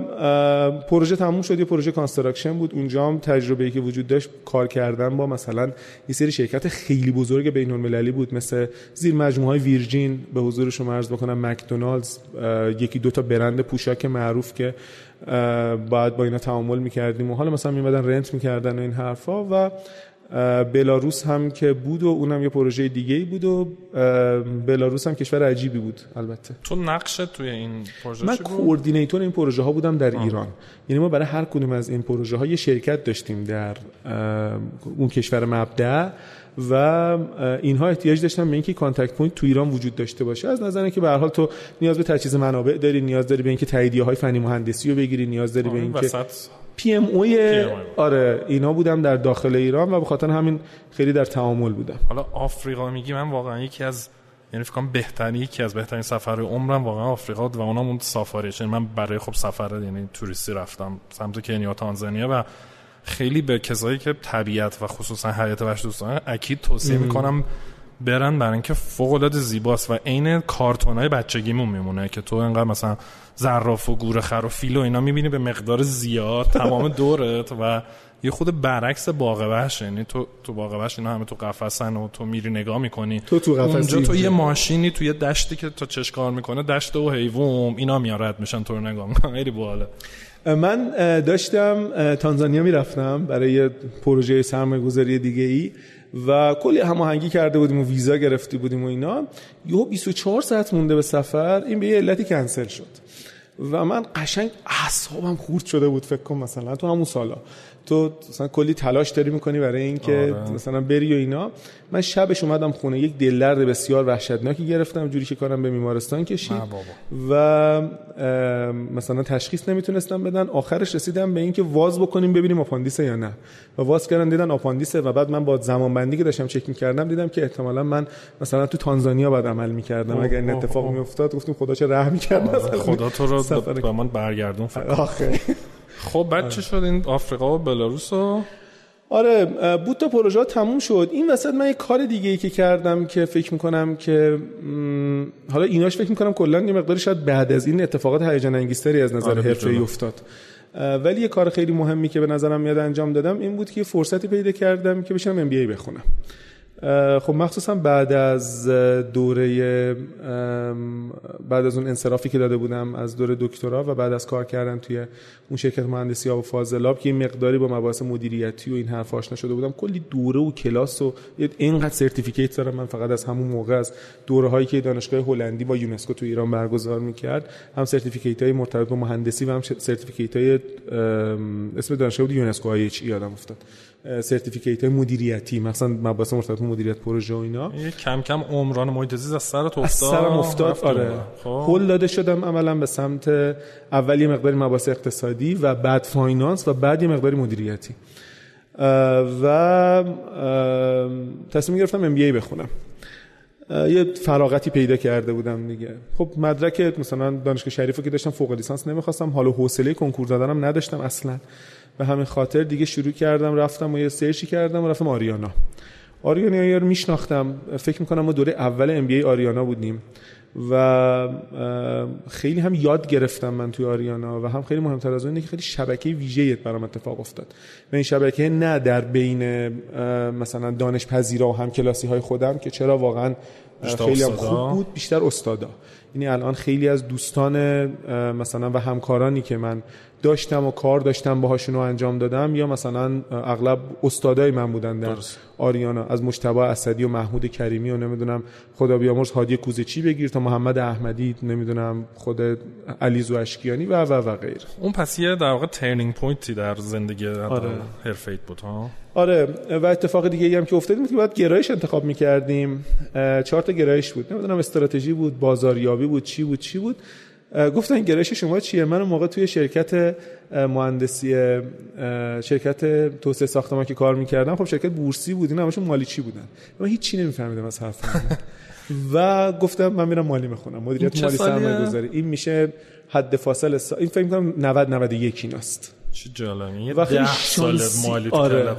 پروژه تموم شد یه پروژه construction بود. اونجا هم تجربه‌ای که وجود داشت کار کردن با مثلا یه سری شرکت خیلی بزرگ بین المللی بود مثل زیر مجموعه های ویرجین. به حضور شما عرض بکنم مکدونالدز یکی دو تا برند پوشاک معروف که بعد با اینا تعامل می‌کردیم و حالا مثلا میمدن رنت می‌کردن این حرفا. و بلاروس هم که بود و اونم یه پروژه دیگه ای بود و بلاروس هم کشور عجیبی بود البته. تو نقشت توی این پروژه من کوردینیتور این پروژه ها بودم در آه. ایران. یعنی ما برای هر کدوم از این پروژه ها یه شرکت داشتیم در اون کشور مبدأ و اینها احتیاج داشتن به اینکه contact point تو ایران وجود داشته باشه. از نظر که به هر حال تو نیاز به تجهیز منابع داری نیاز داری به اینکه تاییدیه های فنی مهندسی رو بگیری نیاز داری به اینکه PMO ی آره اینا بودم در داخل ایران و به خاطر همین خیلی در تعامل بودم. حالا آفریقا میگی من واقعا یکی از یعنی فکر کنم بهترین یکی از بهترین سفر عمرم واقعا آفریقا و اونم اون سافاریش یعنی من برای خب سفر یعنی توریستی رفتم سمت کنیا تانزانیا و خیلی به کسایی که طبیعت و خصوصا حیات وحش دوستان اکید توصیه می‌کنم برن برای اینکه فوق العاده زیباست و عین کارتونای بچگیمون میمونه که تو انقدر مثلا زراف و گوره خر و فیل و اینا می‌بینی به مقدار زیاد. تمام دورت و یه خود برعکس باغ وحش. یعنی تو تو باغ وحش اینا همه تو قفسن و تو میری نگاه می‌کنی. تو تو قفس اونجا تو یه ماشینی تو یه دشتی که تو چش کار می‌کنه دشت و حیوان اینا میارد میشن تو رو نگاه می‌کنن. خیلی باحاله. من داشتم تانزانیا می‌رفتم برای پروژه سرمایه‌گذاری دیگه ای و کلی هماهنگی کرده بودیم و ویزا گرفته بودیم و اینا. یهو 24 ساعت مونده به سفر این به یه علتی کنسل شد. و من قشنگ اعصابم خورد شده بود فکر کنم مثلا تو همون سالا. تو مثلا کلی تلاش داری می‌کنی برای اینکه آره. مثلا بری و اینا. من شبش اومدم خونه یک دلدرد بسیار وحشتناکی گرفتم. جوری که کارم به بیمارستان کشید. و مثلا تشخیص نمی‌تونستم بدن. آخرش رسیدم به اینکه واز بکنیم ببینیم آپاندیسه یا نه. و واز کردن دیدن آپاندیسه و بعد من با زمان بندی که داشتم چک می‌کردم دیدم که احتمالا من مثلا تو تانزانیا بعد عمل می‌کردم. اگر این اتفاق میافتاد گفتیم خدا چه رحمی کرد خدا تو رو به من برگردون خب بعد چه شد؟ این آفریقا و بلاروس و آره بود تا پروژه تموم شد. این وسط من یه کار دیگه ای که کردم که فکر می‌کنم که حالا ایناش فکر می‌کنم کلا یه مقداری شاید بعد از این اتفاقات هیجان انگیزتری از نظر آره ای افتاد. ولی یه کار خیلی مهمی که به نظرم میاد انجام دادم این بود که یه فرصتی پیدا کردم که بشم ام بی بخونم. خب مخصوصا بعد از دوره بعد از اون انصرافی که داده بودم از دوره دکترا و بعد از کار کردن توی اون شرکت مهندسی ها و فاضلاب که این مقداری با مباحث مدیریتی و این حرف آشنا شده بودم کلی دوره و کلاس و اینقدر certificate دارم. من فقط از همون موقع از دوره هایی که دانشگاه هلندی با یونسکو تو ایران برگزار می‌کرد هم certificate های مرتبط با مهندسی و هم certificate های اسم دانشگاه بود یونسکو های یادم افتاد. certificate مدیریتی مثلا مباحث مرتبط با مدیریت پروژه و اینا. کم کم عمران زیست از سرت افتاد. از سرم افتاد آره. خب. هل داده شدم عملا به سمت اولی مقداری مباحث اقتصادی و بعد finance و بعد یه مقداری مدیریتی. و تصمیم گرفتم ای بخونم. یه فراغتی پیدا کرده بودم دیگه. خب مدرک مثلا دانشگاه شریفو که داشتم فوق لیسانس نمی‌خواستم حالا حوصله کنکور دادنم نداشتم اصلا. به همین خاطر دیگه شروع کردم رفتم و یه سرچی کردم و رفتم آریانا. آریانا رو میشناختم. فکر می‌کنم ما دوره اول ام بی آریانا بودیم. و خیلی هم یاد گرفتم من توی آریانا و هم خیلی مهمتر از اون که خیلی شبکه ویژه‌ای برام اتفاق افتاد. و این شبکه نه در بین مثلا دانش پذیرا و هم کلاسی های خودم که چرا واقعا خیلی هم خوب بود بیشتر استادا. یعنی الان خیلی از دوستان مثلا و همکارانی که من داشتم و کار داشتم باهاشون رو انجام دادم یا مثلا اغلب استادای من بودن در آریانا از مجتبی اسدی و محمود کریمی و نمی‌دونم خدا بیامرز هادی کوزچی بگیر تا محمد احمدی نمی‌دونم خود علی زوشکیانی و و و غیر اون پس یه در واقع turning point ی در زندگی آره. حرفه بود ها؟ آره و اتفاق دیگه هم که افتاد بود که باید گرایش انتخاب می‌کردیم. چهار تا گرایش بود. نمی‌دونم استراتژی بود بازاریابی بود چی بود چی بود. گفتن گرایش شما چیه؟ من اون موقع توی شرکت مهندسی شرکت توسعه ساختمان که کار می‌کردم خب شرکت بورسی بود اینا همشون مالی چی بودن؟ من هیچ چی نمیفهمیدم از حرفم. و گفتم من میرم مالی می‌خونم. مدیریت مالی سرمایه گذاری این میشه حد فاصله سا... این فکر کنم 90 91 ایناست. چه جالبه. و خیلی سال مالی آره.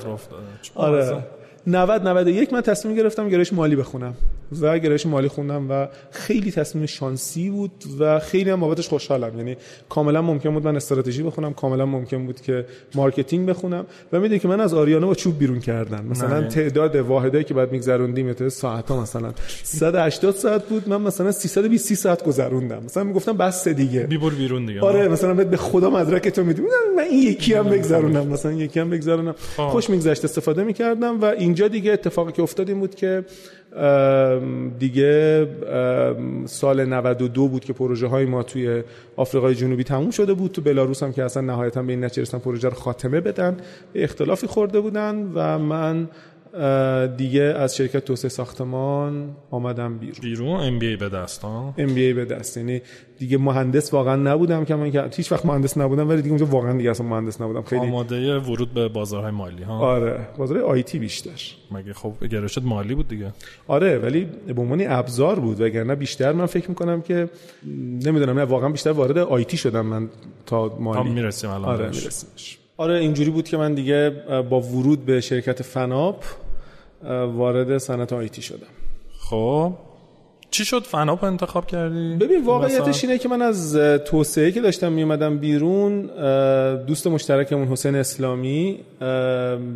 آره. 90 91 من تصمیم گرفتم گرایش مالی بخونم. و گرایش مالی خوندم و خیلی تصمیم شانسی بود و خیلی هم بابتش خوشحالم. یعنی کاملا ممکن بود من استراتژی بخونم کاملا ممکن بود که marketing بخونم و می‌دونی که من از آریانا با چوب بیرون کردن. مثلا نه. تعداد واحدایی که بعد میگذروندیم یا ساعت ها مثلا. 180 ساعت بود من مثلا 320 ساعت گذروندم. مثلا می‌گفتم بس دیگه. بیبر بیرون دیگه. آره مثلا به خدا مدرک تو میدم من این یکی هم بگذرونم. مثلا یکی هم بگذرونم. خوش میگذشت استفاده می‌کردم و اینجا دیگه اتفاقی که افتاد این بود که دیگه سال 92 بود که پروژه های ما توی آفریقای جنوبی تموم شده بود. تو بلاروس هم که اصلا نهایتا به این نتیجه پروژه رو خاتمه بدن. اختلافی خورده بودن و من دیگه از شرکت توسعه ساختمان آمدم بیرون. بیرون؟ ام بی ای به دست ها؟ ام بی ای به دست. یعنی دیگه مهندس واقعا نبودم که من که هیچ وقت مهندس نبودم ولی دیگه اونجا واقعا دیگه اصلا مهندس نبودم. خیلی آماده ورود به بازارهای مالی ها؟ آره. بازار آیتی بیشتر. مگه خب گرایشت مالی بود دیگه؟ آره ولی به عنوان ابزار بود وگرنه بیشتر من فکر می‌کنم که نمی‌دونم نه واقعا بیشتر وارد آیتی شدم من تا مالی. تا می‌رسیم الان آره بهش. میرسیمش. آره اینجوری بود که من دیگه با ورود به شرکت فناپ وارد صنعت آیتی شدم. خب. چی شد؟ فناپ انتخاب کردی؟ ببین واقعیتش اینه که من از توسعه که داشتم میومدم بیرون دوست مشترکمون حسین اسلامی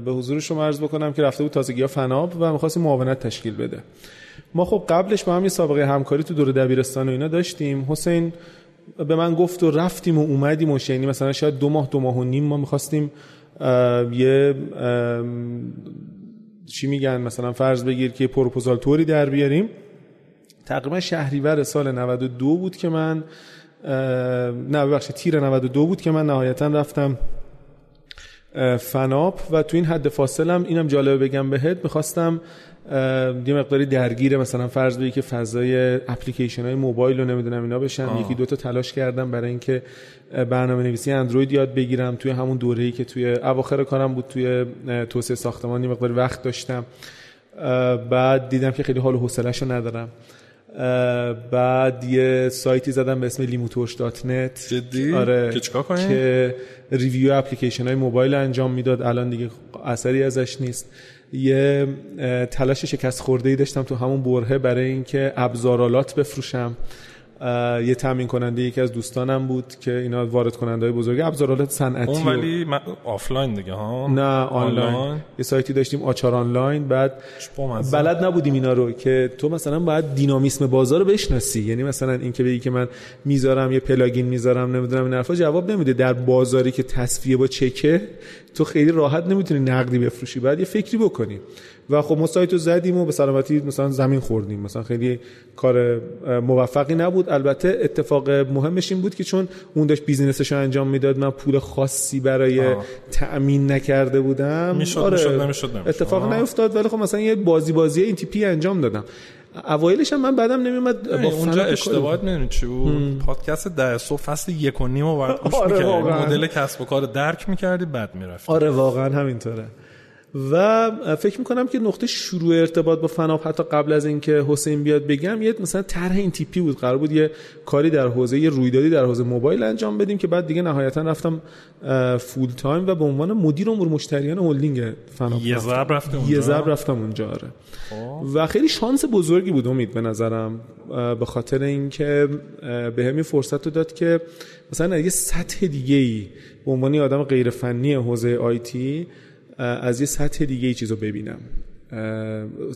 به حضور شما عرض بکنم که رفته بود تازگی ها فناب و می‌خواست معاونت تشکیل بده. ما خب قبلش با هم یه سابقه همکاری تو دور دبیرستان و اینا داشتیم. حسین به من گفت و رفتیم و اومدیم و یعنی مثلا شاید دو ماه دو ماه و نیم ما می‌خواستیم یه چی میگن؟ مثلا فرض بگیر که پروپوزال توری در بیاریم. تقریبا شهریور سال 92 بود که من نه ببخشید تیر 92 بود که من نهایتا رفتم فناپ. و تو این حد فاصلم اینم جالبه بگم بهت می‌خواستم یه مقداری درگیر مثلا فرض بگی که فضای اپلیکیشن های موبایل رو نمی‌دونم اینا بشم آه. یکی دوتا تلاش کردم برای اینکه برنامه نویسی اندروید یاد بگیرم. توی همون دوره‌ای که توی اواخر کارم بود توی توسعه ساختمان یه مقداری وقت داشتم. بعد دیدم که خیلی حال و حوصله‌شو ندارم. بعد یه سایتی زدم به اسم لیموتورش dot net. جدی؟ آره. که چیکار کنیم؟ که review اپلیکیشن های موبایل انجام می‌داد. الان دیگه اثری ازش نیست. یه تلاش شکست خورده ای داشتم تو همون برهه برای اینکه ابزارالات بفروشم. یه تامین کننده یکی از دوستانم بود که اینا وارد کننده های بزرگ. ابزارالات صنعتی اون ولی من... آفلاین دیگه ها؟ نه آنلاین. آنلاین؟ یه سایتی داشتیم آچار آنلاین. بعد بلد نبودیم اینا رو که تو مثلا باید دینامیسم بازار رو بشناسی. یعنی مثلا این که بگی که من می‌ذارم یه plugin می‌ذارم نمی‌دونم این حرفا. جواب نمیده. در بازاری که تسویه با چکه تو خیلی راحت نمی‌تونی نقدی بفروشی. بعد یه فکری بکنی. و خب ما سایتو زدیم و به سلامتی مثلا زمین خوردیم. مثلا خیلی کار موفقی نبود. البته اتفاق مهمش این بود که چون اون داشت بیزینسش رو انجام می‌داد من پول خاصی برای آه. تأمین نکرده بودم. می‌شد آره. می‌شد نمی‌شد نمی‌شد. اتفاق نیفتاد ولی خب مثلا یه بازی بازی این تیپی انجام دادم. اوایلش هم من بعدم نمیومد با اونجا اشتباهات می‌دونی چی بود؟ پادکست ده صبح فصل یک و نیم رو باید گوش آره مدل کسب و کار درک می‌کردی بعد می‌رفتی. آره واقعا همینطوره. و فکر می‌کنم که نقطه شروع ارتباط با فناپ حتی قبل از اینکه حسین بیاد بگم یه مثلا طرح این تیپی بود. قرار بود یه کاری در حوزه یه رویدادی در حوزه موبایل انجام بدیم که بعد دیگه نهایتا رفتم full time و به عنوان مدیر امور مشتریان هلدینگ فناپ یه ضرب رفتم اونجا؟ یه ضرب رفتم اونجا آره. و خیلی شانس بزرگی بود امید به نظرم به خاطر اینکه به همین فرصت رو داد که مثلا یه سطح دیگه ای به عنوان آدم غیر فنی حوزه آیتی از یه سطح دیگه ای چیزو ببینم.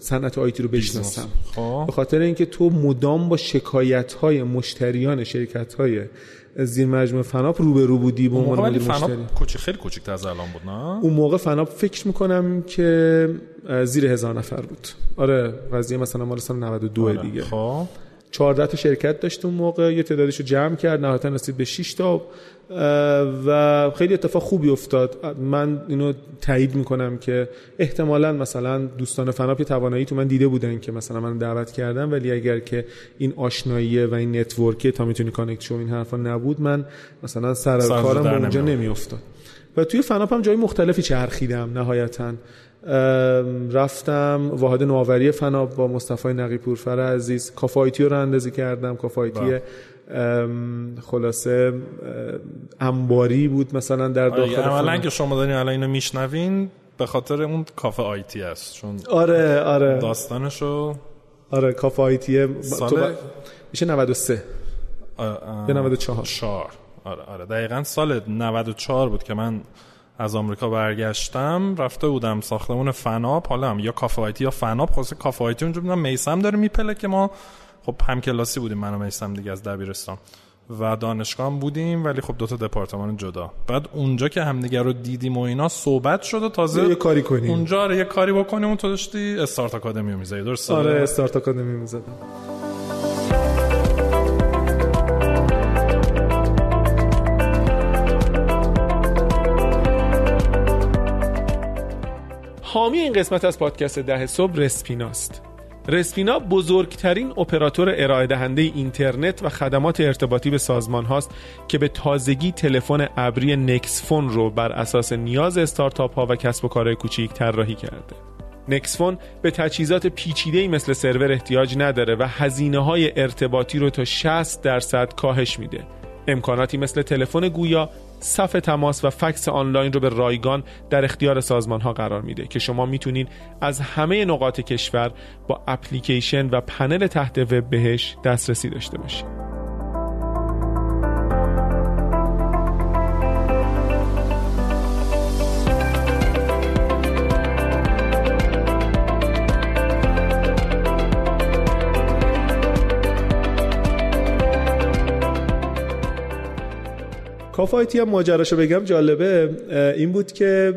صنعت آیتی رو بشناسم. به خاطر اینکه تو مدام با شکایت های مشتریان شرکت های زیر مجموعه فناپ رو به رو بودی به عنوان مدیر مشتری. کوچی خیلی کوچیک‌تر از الان بود نه؟ اون موقع فناپ فکر می‌کنم که زیر هزار نفر بود. آره قضیه مثلا مال سال 92 آره. دیگه. خب. 14 تا شرکت داشت اون موقع یه تعدادش رو جمع کرد نهایتا رسید به 6 تا و خیلی اتفاق خوبی افتاد. من اینو تایید می‌کنم که احتمالا مثلا دوستان فناپ یه توانایی تو من دیده بودن که مثلا من دعوت کردم ولی اگر که این آشناییه و این network ه تا می‌تونی connect شو این حرفا نبود من مثلا سر کارم اونجا نمیافتاد. و توی فناپ هم جای مختلفی چرخیدم نهایتا. رفتم واحد نوآوری فناپ با مصطفی نقی پورفر عزیز کافه آی‌تی رو راه‌اندازی کردم. کافه آی‌تی خلاصه انباری بود مثلا در داخل عملا که شما دارین الان اینو میشنوین به خاطر اون کافه آیتی است. چون آره آره. داستانشو آره کافه آیتی سال میشه 93 یا 94 4 آره آره. دقیقا سال 94 بود که من از آمریکا برگشتم رفته بودم ساختمون فناپ حالا هم یا کافه آیتی یا فناپ خاصه کافه آیتی اونجا بودم میسم داره میپله که ما خب هم کلاسی بودیم من و میسم دیگه از دبیرستان و دانشگاه بودیم ولی خب دو تا دپارتمان جدا. بعد اونجا که همدیگه رو دیدیم و اینا صحبت شد و تازه یه کاری کنیم. اونجا رو یه کاری بکنیم اون تو داشتی استارت آکادمی می‌زدی درست آره استارت آکادمی می‌زدم. حامی این قسمت از پادکست ده صبح رسپیناست رسپینا بزرگترین اپراتور ارائه دهنده اینترنت و خدمات ارتباطی به سازمان هاست که به تازگی تلفن ابری نکس فون رو بر اساس نیاز استارتاپ ها و کسب و کارهای کوچیک طراحی کرده. نکس فون به تجهیزات پیچیده مثل سرور احتیاج نداره و هزینه های ارتباطی رو تا 60 درصد کاهش میده. امکاناتی مثل تلفن گویا صف تماس و فکس آنلاین رو به رایگان در اختیار سازمان ها قرار میده که شما می‌تونید از همه نقاط کشور با اپلیکیشن و پنل تحت وب بهش دسترسی داشته باشید. کافایتی هم ماجراشو بگم جالبه این بود که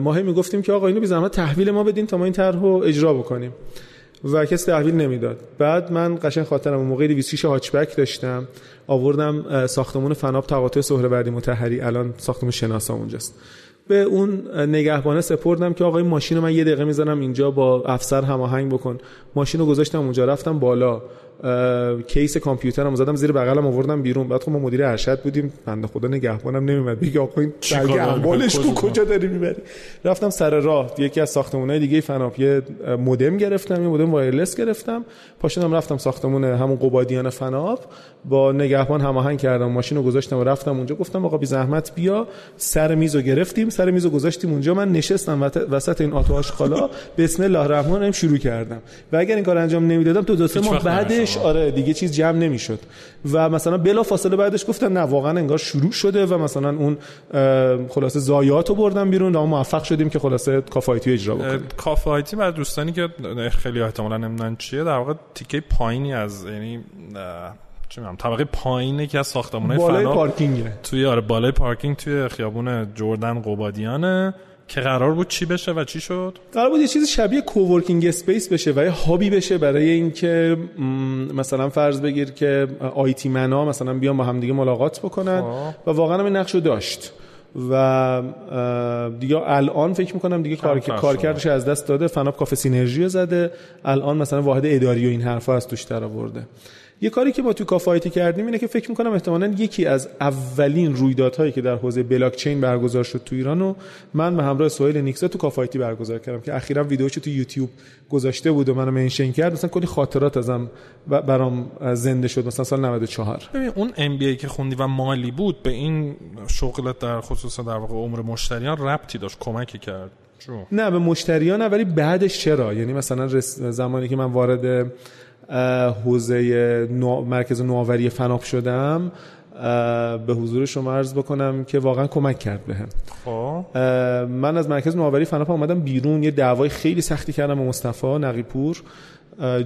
ما هی می‌گفتیم که آقا اینو بی زحمت تحویل ما بدین تا ما این طرح اجرا بکنیم و کسی تحویل نمی‌داد. بعد من قشنگ خاطرم اون موقع 26 هاچبک داشتم آوردم ساختمون فناب تقاطع سهروردی متحری الان ساختمون شناسا اونجاست. به اون نگهبانه سپردم که آقای ماشین رو من یه دقیقه می‌زنم اینجا با افسر هماهنگ بکن. ماشین رو گذاشتم اونجا رفتم بالا. کیس کامپیوترم زدم زیر بغلم آوردم بیرون. بعد خب ما مدیر ارشد بودیم. بنده خدا نگهبانم نمیومد بگه آقا این برگ تو کجا داری می‌بری؟ رفتم سر راه. یکی از ساختمونای دیگه فناپ یه مودم گرفتم. یه مودم وایرلس گرفتم. پاشدم رفتم ساختمون همون قبادیان فناپ. با نگهبان هماهنگ کردم. ماشین رو گذاشتم و رفتم اونجا. گفتم آقا بی زحمت بیا. سر میزو گرفتیم. سر میزو گذاشتیم اونجا. من نشستم وسط این آتو آشغالا بسم الله الرحمن الرحیم شروع کردم. و اگر این کار انجام نمی‌دادم تو دو سه ماه بعدش آره دیگه چیز جمع نمی‌شد. و مثلا بلا فاصله بعدش گفتن نه واقعا انگار شروع شده و مثلا اون خلاصه زایات رو بردم بیرون و موفق شدیم که خلاصه کافایتی اجرا بکنیم. کافایتی برای دوستانی که خیلی احتمالاً نمی‌دونن چیه در واقع تیکه پایینی از یعنی چه می‌دونم طبقه پایینه که از ساختمان‌های بالای پارکینگه. توی آره بالای پارکینگ توی خیابون جردن قبادیانه. که قرار بود چی بشه و چی شد؟ قرار بود یه چیزی شبیه coworking space بشه و یه hub ی بشه برای اینکه مثلا فرض بگیر که IT man ا مثلا بیان با هم دیگه ملاقات بکنن خب. و واقعا هم این نقشو داشت و دیگه الان فکر می‌کنم دیگه کار کارکردش از دست داده فناپ کافه سینرژی زده الان مثلا واحد اداری و این حرفا از توش در آورده. یه کاری که ما تو کافه آی‌تی کردیم اینه که فکر می‌کنم احتمالا یکی از اولین رویدادهایی که در حوزه بلاک چین برگزار شد تو ایران و من به همراه سهیل نیکسا تو کافایتی برگزار کردم که اخیرا ویدیوشو تو یوتیوب گذاشته بود و منو منشن کرد. مثلا کلی خاطرات ازم برام زنده شد مثلا سال 94 ببین اون ام بی ای که خوندی و مالی بود به این شغلت در خصوص در واقع عمر مشتریان ربطی داشت کمکی کرد. نه به مشتریان ولی بعدش چرا؟ یعنی مثلا زمانی که من وارد حوزه مرکز نوآوری فناپ شدم به حضور شما عرض بکنم که واقعا کمک کرد بهم. خب. من از مرکز نوآوری فناپ اومدم بیرون یه دعوای خیلی سختی کردم با مصطفی نقیپور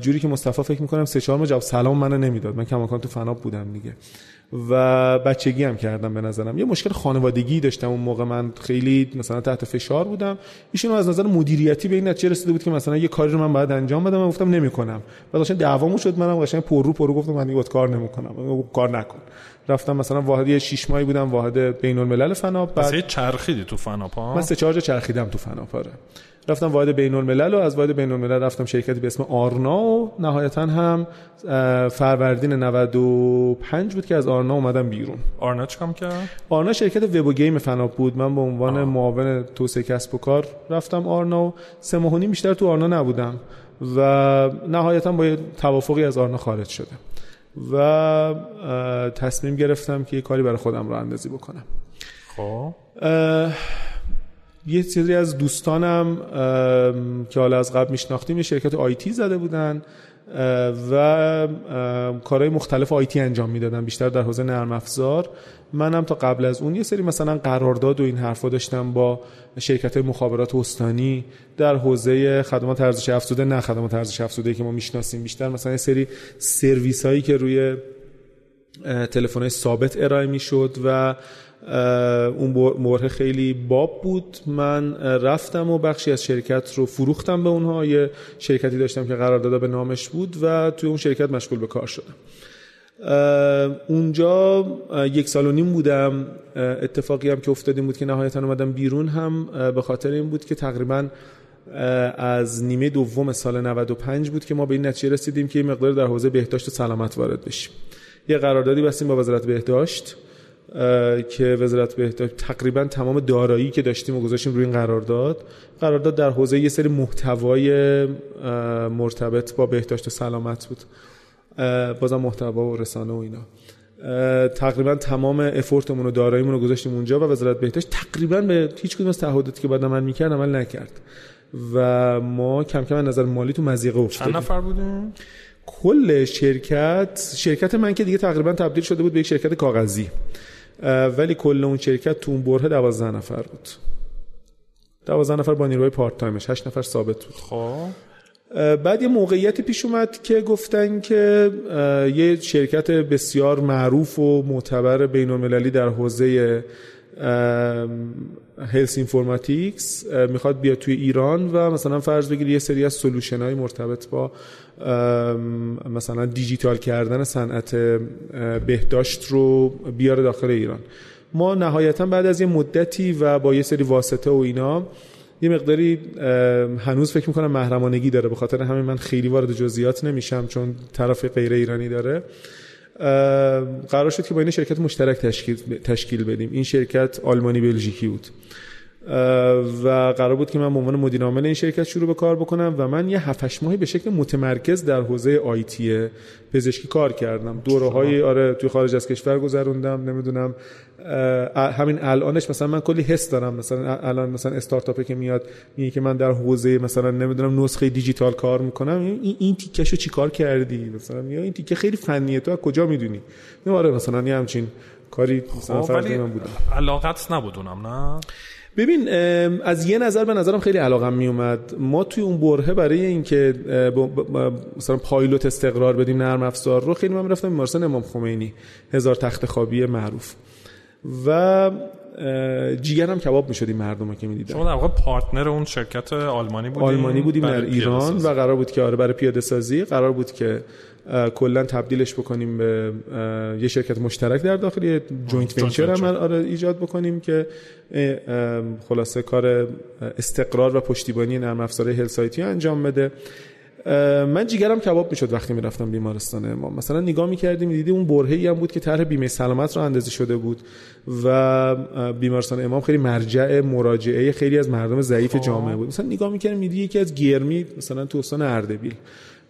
جوری که مصطفی فکر می‌کنم سه چهار جواب سلام منو نمی‌داد. من کماکان تو فناپ بودم دیگه. و بچگی هم کردم به نظرم. یه مشکل خانوادگی داشتم اون موقع. من خیلی مثلا تحت فشار بودم. ایشون از نظر مدیریتی به این نتیجه رسیده بود که مثلا یه کاری رو من باید انجام بدم. من گفتم نمی‌کنم. بعد قشنگ دعوامون شد منم قشنگ پر رو پر گفتم. من دیگه کار نمی‌کنم. کار نکن. رفتم مثلا واحد 6 ماهی بودم واحد بین الملل فناپ بعد چرخیدی تو فناپ ها؟ من سه چهار چرخیدم تو فناپ آره. رفتم واحد بین الملل و از واحد بین الملل رفتم شرکتی به اسم آرنا و نهایتا هم فروردین 95 بود که از آرنا اومدم بیرون. آرنا چیکار کرد آرنا شرکت وب و گیم فناپ بود. من به عنوان معاون توسعه کسب و کار رفتم آرنا و سه ماه بیشتر تو آرنا نبودم و نهایتا با توافقی از آرنا خارج شده و تصمیم گرفتم که یه کاری برای خودم رو اندازی بکنم. خب. یه سری از دوستانم که حالا از قبل میشناختیم یه شرکت آیتی زده بودن و کارهای مختلف آیتی انجام می‌دادن بیشتر در حوزه نرم افزار. منم تا قبل از اون یه سری مثلا قرارداد و این حرفا داشتم با شرکت مخابرات استانی در حوزه خدمات ارزش افزوده نه خدمات ارزش افزوده که ما می‌شناسیم بیشتر. مثلا یه سری سرویس هایی که روی تلفن ثابت ارائه می‌شد و اون موره خیلی باب بود. من رفتم و بخشی از شرکت رو فروختم به اونها. یه شرکتی داشتم که قرار داده به نامش بود و توی اون شرکت مشغول به کار شدم. اونجا یک سال و نیم بودم. اتفاقی هم که افتادیم بود که نهایتا اومدم بیرون هم به خاطر این بود که تقریبا از نیمه دوم سال 95 بود که ما به این نتیجه رسیدیم که یه مقدار در حوزه بهداشت و سلامت وارد بشیم. یه قراردادی بستیم با وزارت بهداشت. که وزارت بهداشت تقریبا تمام دارایی که داشتیم و گذاشتیم روی این قرارداد قرارداد در حوزه یه سری محتوای مرتبط با بهداشت و سلامت بود. بازم محتوا و رسانه و اینا. تقریبا تمام افورتمون و داراییمون رو گذاشتیم اونجا و وزارت بهداشت تقریبا به هیچ کدوم از تعهداتی که بعد عمل می‌کرد عمل نکرد. و ما کم کم نظر مالی تو مضیقه افتادیم. چند نفر بودیم؟ کل شرکت شرکت من که دیگه تقریبا تبدیل شده بود به یک شرکت کاغذی. ولی کل اون شرکت تو اون برهه 12 نفر بود. 12 نفر با نیروی part time ش 8 نفر ثابت بود. خب. بعد یه موقعیتی پیش اومد که گفتن که یه شرکت بسیار معروف و معتبر بین المللی در حوزه health informatics می‌خواد بیاد توی ایران و مثلا فرض بگیری یه سری از solution های مرتبط با مثلا دیجیتال کردن صنعت بهداشت رو بیاره داخل ایران. ما نهایتا بعد از یه مدتی و با یه سری واسطه و اینا یه مقداری هنوز فکر می‌کنم محرمانگی داره. به خاطر همین من خیلی وارد جزئیات نمیشم چون طرف غیر ایرانی داره. قرار شد که با این شرکت مشترک تشکیل, تشکیل بدیم. این شرکت آلمانی بلژیکی بود. و قرار بود که من به عنوان مدیر عامل این شرکت شروع به کار بکنم و من یه 7 ماهی به شکل متمرکز در حوزه آیتی پزشکی کار کردم. دوره های آره توی خارج از کشور گذروندم نمی‌دونم. همین الانش مثلا من کلی حس دارم. مثلا الان مثلا استارتاپی که میاد میگه که من در حوزه مثلا نمی‌دونم نسخه دیجیتال کار می‌کنم. این این تیکشو چیکار کردی؟ مثلا یا این تیکه خیلی فنیه. تو از کجا می‌دونی؟ آره مثلا یه همچین کاری مثلا خب، من بودم. علاقت نبود اونم نه؟ ببین از یه نظر به نظرم خیلی علاقم می اومد ما توی اون برهه برای اینکه مثلا پایلوت استقرار بدیم نرم افزار رو خیلی من رفتم بیمارستان امام خمینی هزار تخت خوابی معروف. و جیگرم کباب می‌شدیم مردم که می‌دیدن. شما در واقع پارتنر اون شرکت آلمانی بودیم آلمانی بودیم در ایران و قرار بود که آره برای پیاده سازی قرار بود که کلا تبدیلش بکنیم به یه شرکت مشترک در داخل یه joint venture هم آره ایجاد بکنیم که خلاصه کار استقرار و پشتیبانی نرم افزار health IT انجام بده. من جیگرم کباب می‌شد وقتی می‌رفتم بیمارستان امام مثلا نگاه می‌کردیم دیدی اون برهه‌ای هم بود که طرح بیمه سلامت راه‌اندازی شده بود و بیمارستان امام خیلی مرجع مراجعه خیلی از مردم ضعیف خب. جامعه بود. مثلا نگاه می‌کردیم دیدی یکی از گرمی مثلا تو استان اردبیل.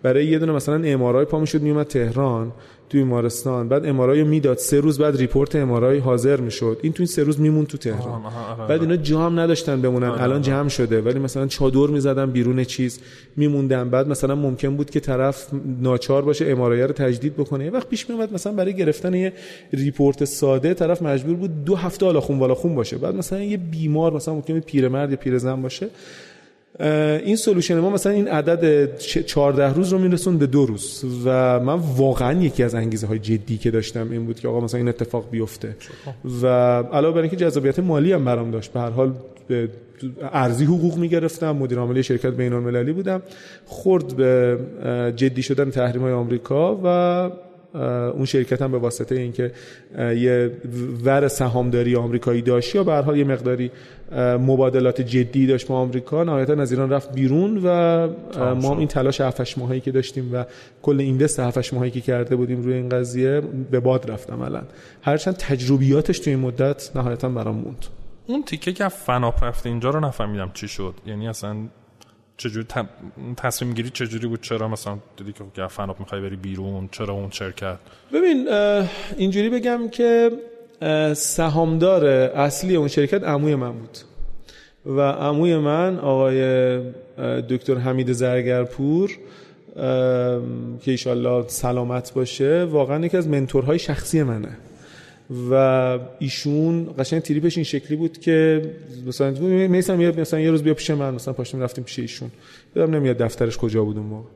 برای یه دونه مثلا MRI پا می‌شد میومد تهران تو بیمارستان. بعد MRI می‌داد. سه روز بعد report MRI حاضر می‌شد. این تو این سه روز می‌موند تو تهران. آره، بعد اینا آره. جا هم نداشتن بمونن. آره، الان جمع شده. ولی مثلا چادر می‌زدن بیرون چیز میموندن. بعد مثلا ممکن بود که طرف ناچار باشه MRI رو تجدید بکنه. یه وقت پیش میومد مثلا برای گرفتن یه report ساده طرف مجبور بود دو هفته حالا خون والا خون باشه. بعد مثلا یه بیمار مثلا ممکن پیرمرد یا پیرزن باشه این سلوشن ما مثلا این عدد 14 روز رو میرسون به دو روز. و من واقعا یکی از انگیزه های جدی که داشتم این بود که آقا مثلا این اتفاق بیفته. و علاوه بر اینکه جذابیت مالی هم برام داشت به هر حال ارزی حقوق می‌گرفتم مدیر عامل شرکت بین المللی بودم خورد به جدی شدن تحریم های آمریکا و اون شرکت هم به واسطه اینکه یه ور سهامداری آمریکایی داشت یا به هر حال یه مقداری مبادلات جدی داشت با آمریکا نهایتا از ایران رفت بیرون و ما این تلاش 7 ماهی که داشتیم و کل اینوست 7 ماهی که کرده بودیم روی این قضیه به باد رفت عملا. هرچند تجربیاتش توی این مدت نهایتا برام موند. اون تیکه که فناپ رفته اینجا رو نفهمیدم چی شد. یعنی اصلا چجوری تصمیم گیری چجوری بود؟ چرا مثلا دیدی که فناپ می‌خوای بری بیرون؟ چرا اون شرکت؟ ببین اینجوری بگم که سهامدار اصلی اون شرکت عموی من بود. و عموی من آقای دکتر حمید زرگرپور که ایشالله سلامت باشه واقعا یکی از منتورهای شخصی منه. و ایشون قشنگ تریپش این شکلی بود که مثلا میسم مثلا یه روز بیا پیش من مثلا پاشتیم رفتیم پیش ایشون. یادم نمیاد دفترش کجا بود اون موقع.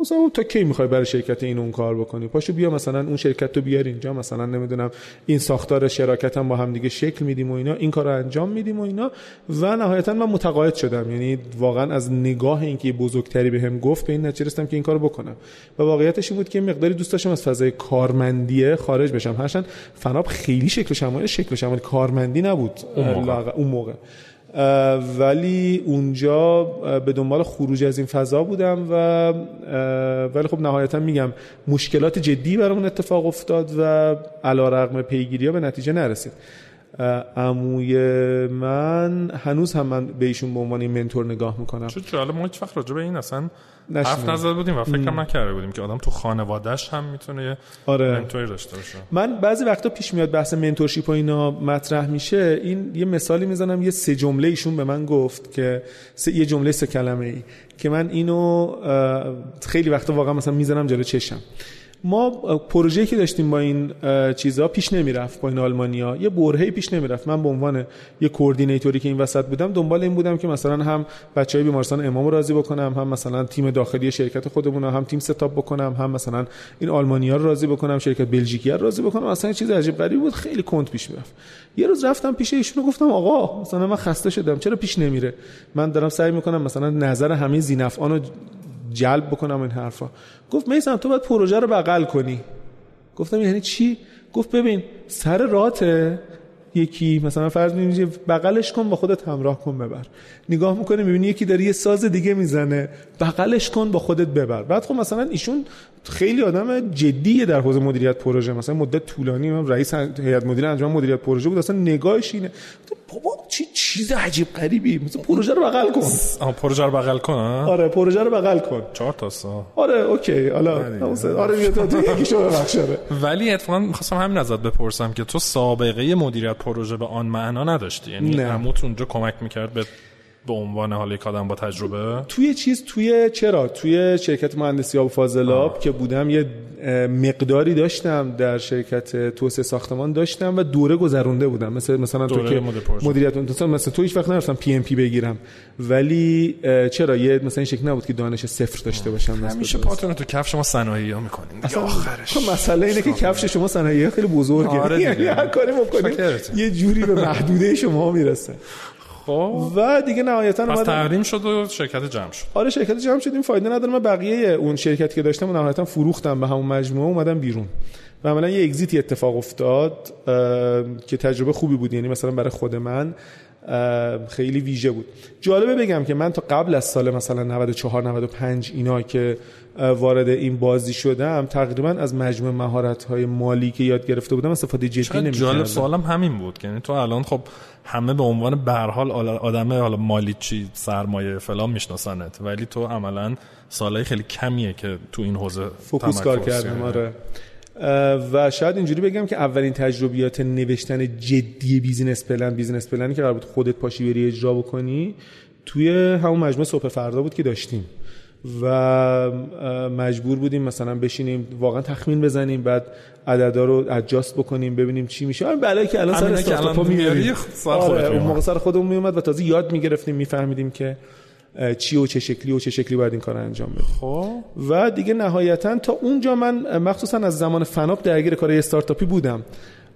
مثلا تا کی می‌خوای برای شرکت این اون کار بکنی؟ پاشو بیا مثلا اون شرکت تو بیار اینجا. مثلا نمی‌دونم این ساختار شراکت هم با هم دیگه شکل میدیم و اینا. این کار رو انجام میدیم و اینا. و نهایتا من متقاعد شدم. یعنی واقعا از نگاه اینکه بزرگتری بهم به گفت به این نتیجه رسیدم که این کارو بکنم. و واقعیتش این بود که مقداری دوست داشتم از فضای کارمندیه خارج بشم. هرچند فناب خیلی شکل شمال شکل شمال کارمندی نبود. اون موقع, اون موقع. ولی اونجا به دنبال خروج از این فضا بودم و ولی خب نهایتا میگم مشکلات جدی برامون اتفاق افتاد و علا رقم پیگیری ها به نتیجه نرسید. عموی من هنوز هم من به ایشون به عنوان منتور نگاه می‌کنم. چون جالب ما هیچ وقت راجع به این اصلا حرف نزده بودیم و فکر هم نکرده بودیم که آدم تو خانوادهش هم می‌تونه آره. منتوری داشته باشه. من بعضی وقتا پیش میاد بحث منتورشیپ و اینا مطرح میشه. این یه مثالی می‌زنم یه سه جمله ایشون به من گفت که سه یه جمله سه کلمه ای که من اینو خیلی وقتا واقعا مثلا می‌زنم جلو چشم. ما پروژه‌ای که داشتیم با این چیزها پیش نمی‌رفت با این آلمانیا. یه برهه‌ای پیش نمی‌رفت. من به عنوان یه کوردینیتوری که این وسط بودم دنبال این بودم که مثلا هم بچهای بیمارستان امام رو راضی بکنم هم مثلا تیم داخلی شرکت خودمون هم تیم ستاپ بکنم هم مثلا این آلمانیا رو راضی بکنم شرکت بلژیکی رو راضی بکنم. اصلا چیز عجیب غریبی بود. خیلی کند پیش می‌رفت. یه روز رفتم پیش ایشون گفتم آقا مثلا من خسته شدم. چرا پیش نمیره؟ من دارم سعی می‌کنم مثلا نظر همه زینفعان جلب بکنم این حرفا. گفت میسم تو باید پروژه رو بغل کنی. گفتم یعنی چی؟ گفت ببین سر راته یکی مثلا فرض می‌بینی بغلش کن با خودت همراه کن ببر. نگاه می‌کنه می‌بینی یکی داره یه ساز دیگه می‌زنه. بغلش کن با خودت ببر. بعد خب مثلا ایشون خیلی آدم جدیه در حوزه مدیریت پروژه. مثلا مدت طولانی من رئیس هیئت مدیره انجام مدیریت پروژه بود. اصلا نگاهش اینه. بابا چی چیز عجیب غریبی. مثلا پروژه رو بغل کن. پروژه رو بغل کن آره پروژه رو بغل کن. چهار تا سا آره اوکی. حالا آره بیا تو یکیشو ببخشاره ولی اتفاقا می‌خواستم همین ازت بپرسم که تو سابقه مدیریت پروژه به آن معنا نداشتی؟ یعنی عموت اونجا کمک می‌کرد به به عنوان حال یک آدم با تجربه؟ توی چیز توی چرا؟ توی شرکت مهندسی آب فاضلاب که بودم یه مقداری داشتم در شرکت توسعه ساختمان داشتم و دوره گذرونده بودم. مثل مثلا تو که مدیریت مثلا مثلا تو هیچ وقت نرفتم پی ام پی بگیرم. ولی چرا؟ یه مثلا این شکل نبود که دانش صفر داشته باشم. همیشه پاتون تو کفش شما صنایعی ها می‌کنین اصلا آخرش. خب مسئله اینه که کفش شما صنایعی خیلی بزرگه. آره یعنی هر کاری بکنید یه جوری به محدوده شما می‌رسه. خب. و دیگه نهایتا پس تحریم شد و شرکت جمع شد. آره شرکت جمع شد این فایده نداره. من بقیه اون شرکتی که داشتم نهایتا فروختم به همون مجموعه. اومدم بیرون. و عملا یه اگزیتی اتفاق افتاد که تجربه خوبی بود. یعنی مثلا برای خود من خیلی ویژه بود. جالبه بگم که من تا قبل از سال مثلا 94 95 اینا که وارد این بازی شدم تقریبا از مجموع مهارت های مالی که یاد گرفته بودم استفاده جدی نمی‌کردم جالب سوالم همین بود یعنی تو الان خب همه به عنوان به حال آدم حالا مالی چی سرمایه فلان میشناسنت ولی تو عملا سالهای خیلی کمیه که تو این حوزه focus کار کردم آره. و شاید اینجوری بگم که اولین تجربیات نوشتن جدی business plan business plan ی که قرار بود خودت پاشی بری اجرا بکنی توی همون مجموعه صبح فردا بود که داشتیم. و مجبور بودیم مثلا بشینیم واقعا تخمین بزنیم بعد عددا رو adjust بکنیم ببینیم چی میشه. آره بله که الان سر استارتاپ میاریم آره اون موقع سر خودمون میومد و تازه یاد می‌گرفتیم میفهمیدیم که چی و چه شکلی و چه شکلی باید این کار انجام بدیم خب. و دیگه نهایتا تا اونجا من مخصوصا از زمان فناپ درگیر کار استارتاپی بودم.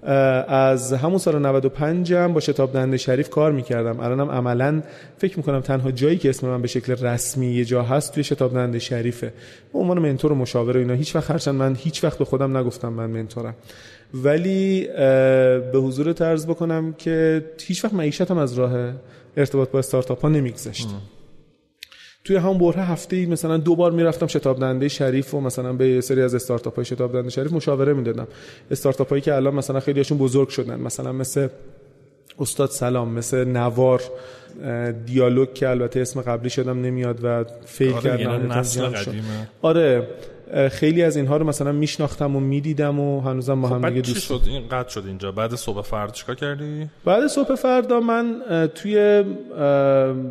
از همون سال 95 هم با شتاب دهنده شریف کار می‌کردم. الانم عملا فکر می‌کنم تنها جایی که اسم من به شکل رسمی یه جا هست توی شتاب دهنده شریفه. به عنوان منتور و مشاور و اینا هیچ وقت هرچند من هیچ وقت به خودم نگفتم من منتورم. ولی به حضور طرز بکنم که هیچ وقت معیشتم از راه ارتباط با استارتاپ ها نمیگذشت توی همون بره هفته ای مثلا دو بار می‌رفتم شتاب دهنده شریف و مثلا به سری از استارتاپ های شتاب دهنده شریف مشاوره می‌دادم. استارتاپ هایی که الان مثلا خیلیشون بزرگ شدن مثلا مثل استاد سلام مثل نوار دیالوگ که البته اسم قبلی شدم نمیاد و فیل آره کردن نسل قدیمه. آره خیلی از اینها رو مثلا میشناختم و می‌دیدم و هنوزم ما خب هم دیگه دوست شد؟ این قد شد اینجا. بعد صبح فردا چیکار کردی؟ بعد صبح فردا من توی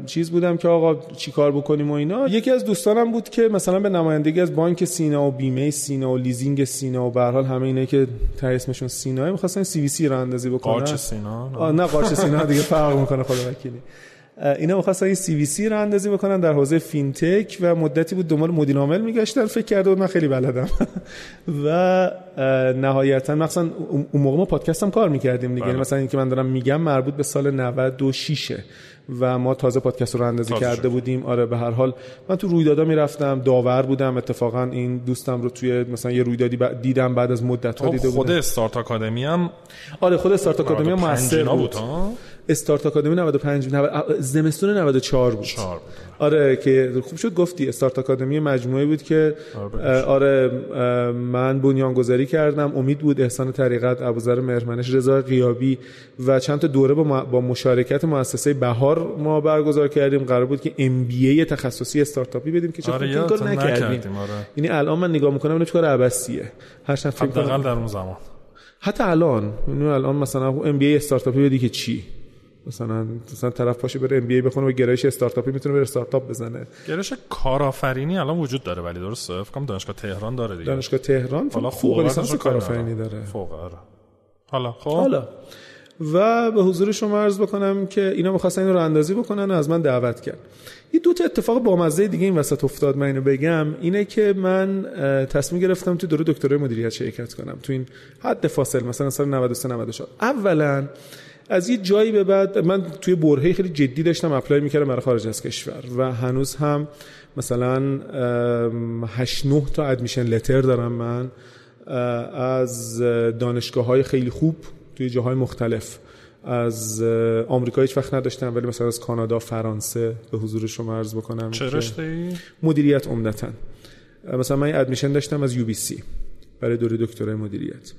چیز بودم که آقا چیکار بکنیم و اینا. یکی از دوستانم بود که مثلا به نمایندگی از بانک سینا و بیمه سینا و لیزینگ سینا و به حال همه اینا که ته اسمشون سینا می‌خواستن CVC رو راه‌اندازی بکنن. قارچ سینا؟ نه قارچ سینا دیگه فرق می‌کنه خدا وکیلی اینا می‌خواستن این سی وی سی رو اندازی بکنن در حوزه fintech و مدتی بود دنبال مدیر عامل میگشتن فکر کرده بود من خیلی بلدم. و نهایتا مثلا اون موقع ما پادکست هم کار می‌کردیم دیگه. بله. مثلا اینکه من دارم میگم مربوط به سال 96 و ما تازه پادکست رو اندازی کرده شد. بودیم. آره به هر حال من تو رویدادا می‌رفتم داور بودم اتفاقا این دوستم رو توی مثلا یه رویدادی دیدم بعد از مدت ها خب، دیده خود استارت آکادمی هم آره خود استارت آکادمی هم موثر بود, بود استارت آکادمی 95 90 زمستون 94 بود. چهار آره که خوب شد گفتی استارت آکادمی مجموعه بود که آره. آره من بنیانگذاری کردم امید بود احسان طریقت ابوذر مهرمنش رضا قیابی و چند تا دوره با, مشارکت مؤسسه بهار ما برگزار کردیم. قرار بود که ام بی ای تخصصی استارتاپی بدیم که چه آره کار نکردیم. آره. یعنی الان من نگاه می‌کنم اینو چه کار عبثیه. هر شب فکر در اون زمان. حتی الان. یعنی الان مثلا ام بی ای استارتاپی بدی که چی؟ مثلا مثلا طرف پاشه بره ام بی ای بخونه و گرایش استارتاپی می‌تونه بره استارتاپ بزنه. گرش کارآفرینی الان وجود داره ولی درسته؟ فکر کنم دانشگاه تهران داره دیگه. دانشگاه تهران؟ حالا فوق لیسانس کارآفرینی داره. فوق آره. حالا خب؟ حالا. و به حضور شما عرض بکنم که اینا می‌خواستن این رو اندازی بکنن و از من دعوت کرد. یه دو تا اتفاق بامزه دیگه این وسط افتاد من اینو بگم. اینه که من تصمیم گرفتم تو دوره دکترای مدیریت شرکت کنم. تو این حد فاصل مثلا سال 93 94 اولا از یه جایی به بعد من توی برهه خیلی جدی داشتم اپلای می‌کردم برای خارج از کشور و هنوز هم مثلا 8 9 تا ادمیشن لتر دارم من از دانشگاه های خیلی خوب توی جاهای مختلف. از آمریکا هیچ وقت نداشتم ولی مثلا از کانادا فرانسه به حضور شما عرض بکنم چه رشته مدیریت عمدتا. مثلا من ادمیشن داشتم از یو بی سی برای دوره دکترای مدیریت.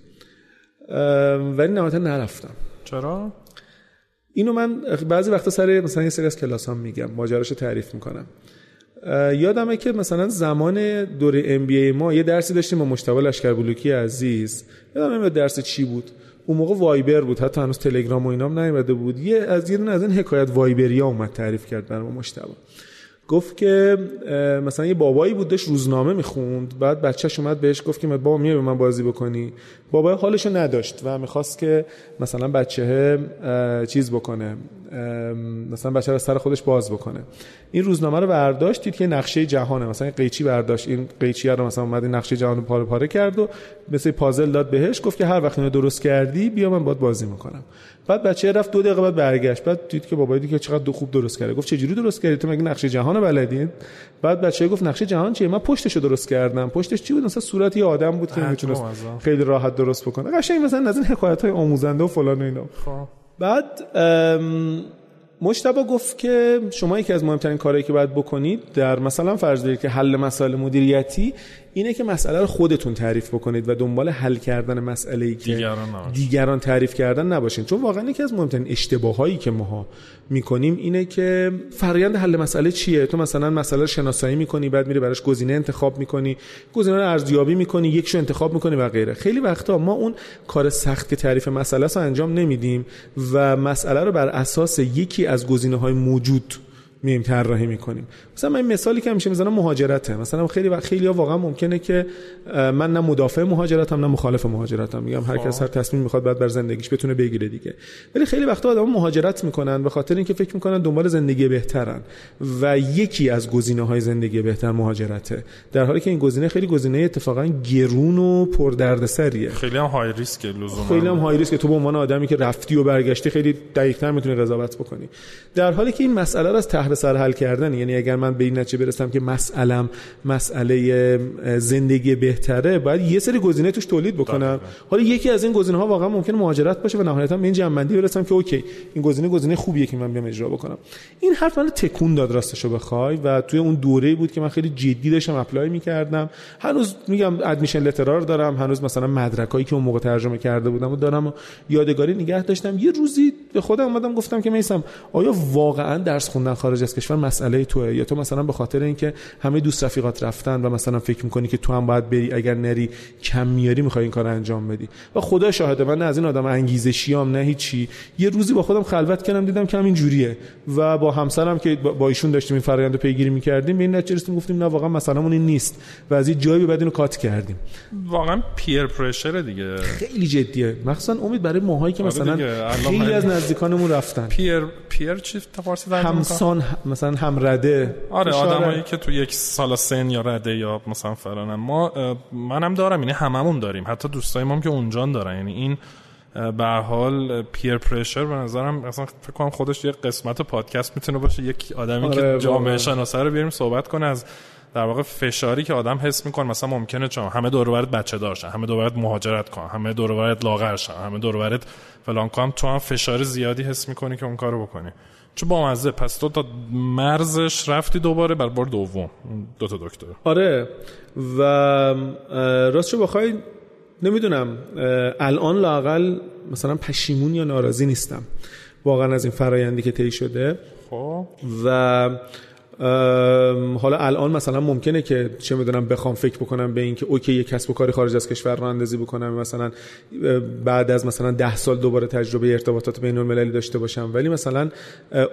ولی نهایتا نرفتم. چرا؟ اینو من بعضی وقتا سر مثلا یه سری از کلاس هم میگم ماجراشو تعریف می‌کنم. یادمه که مثلا زمان دوره ام بی ای ما یه درسی داشتیم با مشتبه لشکر بلوکی عزیز یادم درس چی بود؟ اون موقع وایبر بود حتی هنوز تلگرام و اینام نیومده بود. یه از یه از این حکایت وایبریا اومد تعریف کرد برام مشتبه. گفت که مثلا یه بابایی بود داشت روزنامه می‌خوند. بعد بچهش اومد بهش گفت که بابا میای به من بازی بکنی. بابا حالشو نداشت و می‌خواست که مثلا بچه چیز بکنه. مثلا بچه رو سر خودش باز بکنه. این روزنامه رو برداشت دید که نقشه جهانه. مثلا قیچی برداشت. این قیچی رو مثلا اومد نقشه جهان رو پاره پاره کرد و مثل پازل داد بهش. گفت که هر وقت اینو درست کردی بیا من باید بازی می‌کنم. بعد بچه رفت دو دقیقه بعد برگشت. بعد دید که بابا دید که چقدر دو خوب درست کرده. گفت چجوری درست کردی؟ تو مگه نقشه جهان رو بلدی؟ بعد بچه گفت نقشه جهان چیه؟ من پشتشو درست کردم. پشتش چی بود؟ مثلا صورت یه آدم بود که می‌تونست. خیلی راحت درست بکنه. قشنگ مثلا از این حکایت های آموزنده و فلان و اینا. خب. بعد مجتبا گفت که شما یکی از مهمترین کارهایی که باید بکنید در مثلا فرض دارید که حل مسائل مدیریتی اینه که مسئله رو خودتون تعریف بکنید و دنبال حل کردن مسئله ای که دیگران. دیگران تعریف کردن نباشین. چون واقعا یکی از مهمترین اشتباهایی که ماها می‌کنیم اینه که فرآیند حل مسئله چیه؟ تو مثلا مسئله رو شناسایی می‌کنی بعد میری براش گزینه انتخاب می‌کنی گزینه رو ارزیابی می‌کنی یکشو انتخاب می‌کنی و غیره. خیلی وقتا ما اون کار سخت که تعریف مسئله رو انجام نمیدیم و مسئله رو بر اساس یکی از گزینه های موجود میایم طراحی می‌کنیم. مثلا من این مثالی که همیشه می‌زنم مهاجرته. مثلا خیلی وقت خیلی واقعا ممکنه که من نه مدافع مهاجرتم نه مخالف مهاجرتم. میگم هر کس هر تصمیم می‌خواد بعد بر زندگیش بتونه بگیره دیگه. ولی خیلی وقتا آدم مهاجرت می‌کنن به خاطر اینکه فکر می‌کنن دنبال زندگی بهترن و یکی از گزینه های زندگی بهتر مهاجرته. در حالی که این گزینه خیلی گزینه اتفاقا گرون و پردردسریه. خیلی هم های ریسک لزوما. خیلی هم های ریسک تو به عنوان آدمی که رفتی و برگشتی خیلی دقیق‌تر می‌تونی قضاوت بکنی. در حالی که این مسئله رو از ته سر حل کردن. یعنی اگر من به این نتیجه برسم که مسئلم مسئله زندگی بهتره باید یه سری گزینه توش تولید بکنم. حالا یکی از این گزینه ها واقعا ممکنه مهاجرت باشه و نهایتا به این جمع‌بندی برسم که OK این گزینه گزینه خوبیه که من بیام اجرا بکنم. این حرف من تکون داد راستشو بخوای و توی اون دوره بود که من خیلی جدی داشتم apply می‌کردم. هنوز میگم admission letter ا رو دارم هنوز مثلا مدرکایی که اون موقع ترجمه کرده بودم و دارم و یادگاری نگه داشتم. یه روزی به خودم اومدم گفتم که میسم آیا واقعا درس خوندن خارج از کشور مسئله توئه. یا تو مثلا به خاطر اینکه همه دوست رفیقات رفتن و مثلا فکر می‌کنی که تو هم باید بری اگر نری کم میاری می‌خوای این کار انجام بدی. و خدا شاهده من نه از این آدم انگیزشیام نه هیچی. یه روزی با خودم خلوت کردم دیدم که همین جوریه. و با همسرم که با ایشون داشتیم این فرآیند پیگیری می‌کردیم به این نتیجه رسیدیم گفتیم نه واقعا مثلا این نیست. و از این جایی به بعد اینو کات کردیم. واقعا پیر پرشر دیگه. خیلی جدیه. مخصوصا امید برای ماهایی که آره مثلا خیلی از نزدیکانمون رفتن. پیر پیر چی فارسی؟ همسان مثلا همرده آره اشاره- آدمایی که تو یک سال سن یا رده یا مثلا فلانن. ما منم دارم یعنی هممون داریم. حتی دوستای ما هم که اونجان دارن. یعنی این به هر حال پیر پرشر به نظرم اصلا فکر کنم خودش یه قسمت پادکست می‌تونه باشه. یک آدمی آره، که جامعه. شناسه رو بیاریم صحبت کنه از در واقع فشاری که آدم حس می‌کنه. مثلا ممکنه چون همه دور بچه دارشن همه دور مهاجرت کن همه دور و لاغر شن همه دور فلان کن تو هم فشار زیادی حس می‌کنی که اون کارو بکنی. چه با مزه پس تو تا مرزش رفتی دوباره بر بار دوم. دو تا دکتر. آره. و راست بخوای نمی‌دونم الان لاقل مثلا پشیمون یا ناراضی نیستم. واقعا از این فرایندی که طی شده. خب. و حالا الان مثلا ممکنه که چه می‌دونم بخوام فکر بکنم به اینکه اوکی یه کسب و کاری خارج از کشور رو اندازی بکنم مثلا بعد از مثلا ده سال دوباره تجربه ارتباطات بین المللی داشته باشم ولی مثلا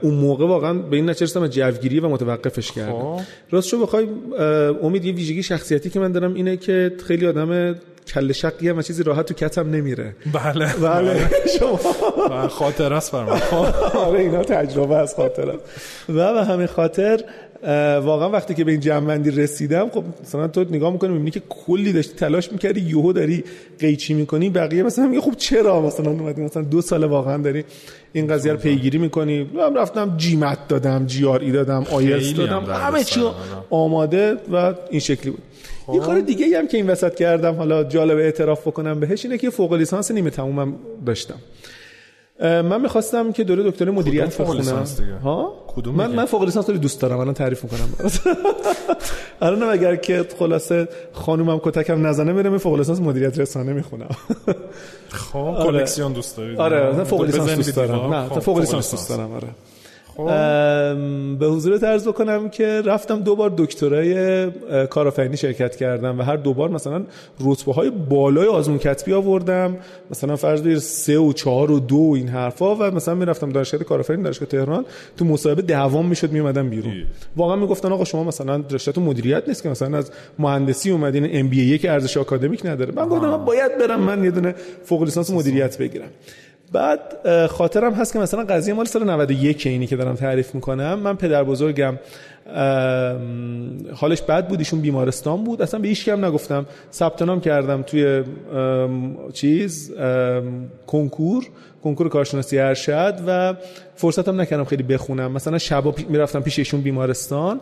اون موقع واقعا به این نچرستم از جوگیری و متوقفش کردم خب. راستشو بخوای امید یه ویژگی شخصیتی که من دارم اینه که خیلی آدم کل شقی هم چیزی راحت تو کتم نمیره. بله. بله. شما. بله، خاطر است برام آره اینا تجربه از خاطر است. و به همین خاطر واقعا وقتی که به این جمعندی رسیدم خب مثلا تو نگاه می‌کنی می‌بینی که کلی داشتی تلاش می‌کردی یهو داری قیچی می‌کنی بقیه مثلا میگه خب چرا مثلا اومدی؟ مثلا دو سال واقعا داری این قضیه رو پیگیری می‌کنی. من رفتم جیمت دادم جی آر ای دادم آیلتس دادم. همه چی آماده و این شکلی بود. یه کار دیگه هم که این وسط کردم حالا جالب اعتراف بکنم بهش اینه که فوق لیسانس نیمه تمومم داشتم. من می‌خواستم که دوره دکتر مدیریت بخونم. ها؟ کدوم من من فوق لیسانس دوست دارم الان تعریف می‌کنم. الان اگر که خلاصه خانومم کتکم نزنه میرم فوق لیسانس مدیریت رسانه می‌خونم. خب آره. کلکسیون دوست داری آره فوق لیسانس دوست دارم. نه فوق لیسانس دوست دارم آره. خب. به حضور ترز بکنم که رفتم دو بار دکترای کارآفرینی شرکت کردم و هر دو بار مثلا رتبه های بالای آزمون کتبی آوردم. مثلا فرض بگیر سه و چهار و دو و این حرفا و مثلا می‌رفتم دانشگاه کارآفرینی دانشگاه تهران. تو مصاحبه دوام می‌شد میومدم بیرون. واقعا می‌گفتن آقا شما مثلا رشته مدیریت نیست که مثلا از مهندسی اومدین ام بی ای که ارزش آکادمیک نداره. من گفتم باید برم من یه دونه فوق لیسانس مدیریت بگیرم. بعد خاطرم هست که مثلا قضیه مال سال 91 اینی که دارم تعریف می‌کنم. من پدر بزرگم حالش بد بود ایشون بیمارستان بود. اصلا به هیچ کم نگفتم. ثبت نام کردم توی چیز کنکور کنکور کارشناسی ارشد و فرصتم نکردم خیلی بخونم. مثلا شبا می‌رفتم پیش ایشون بیمارستان.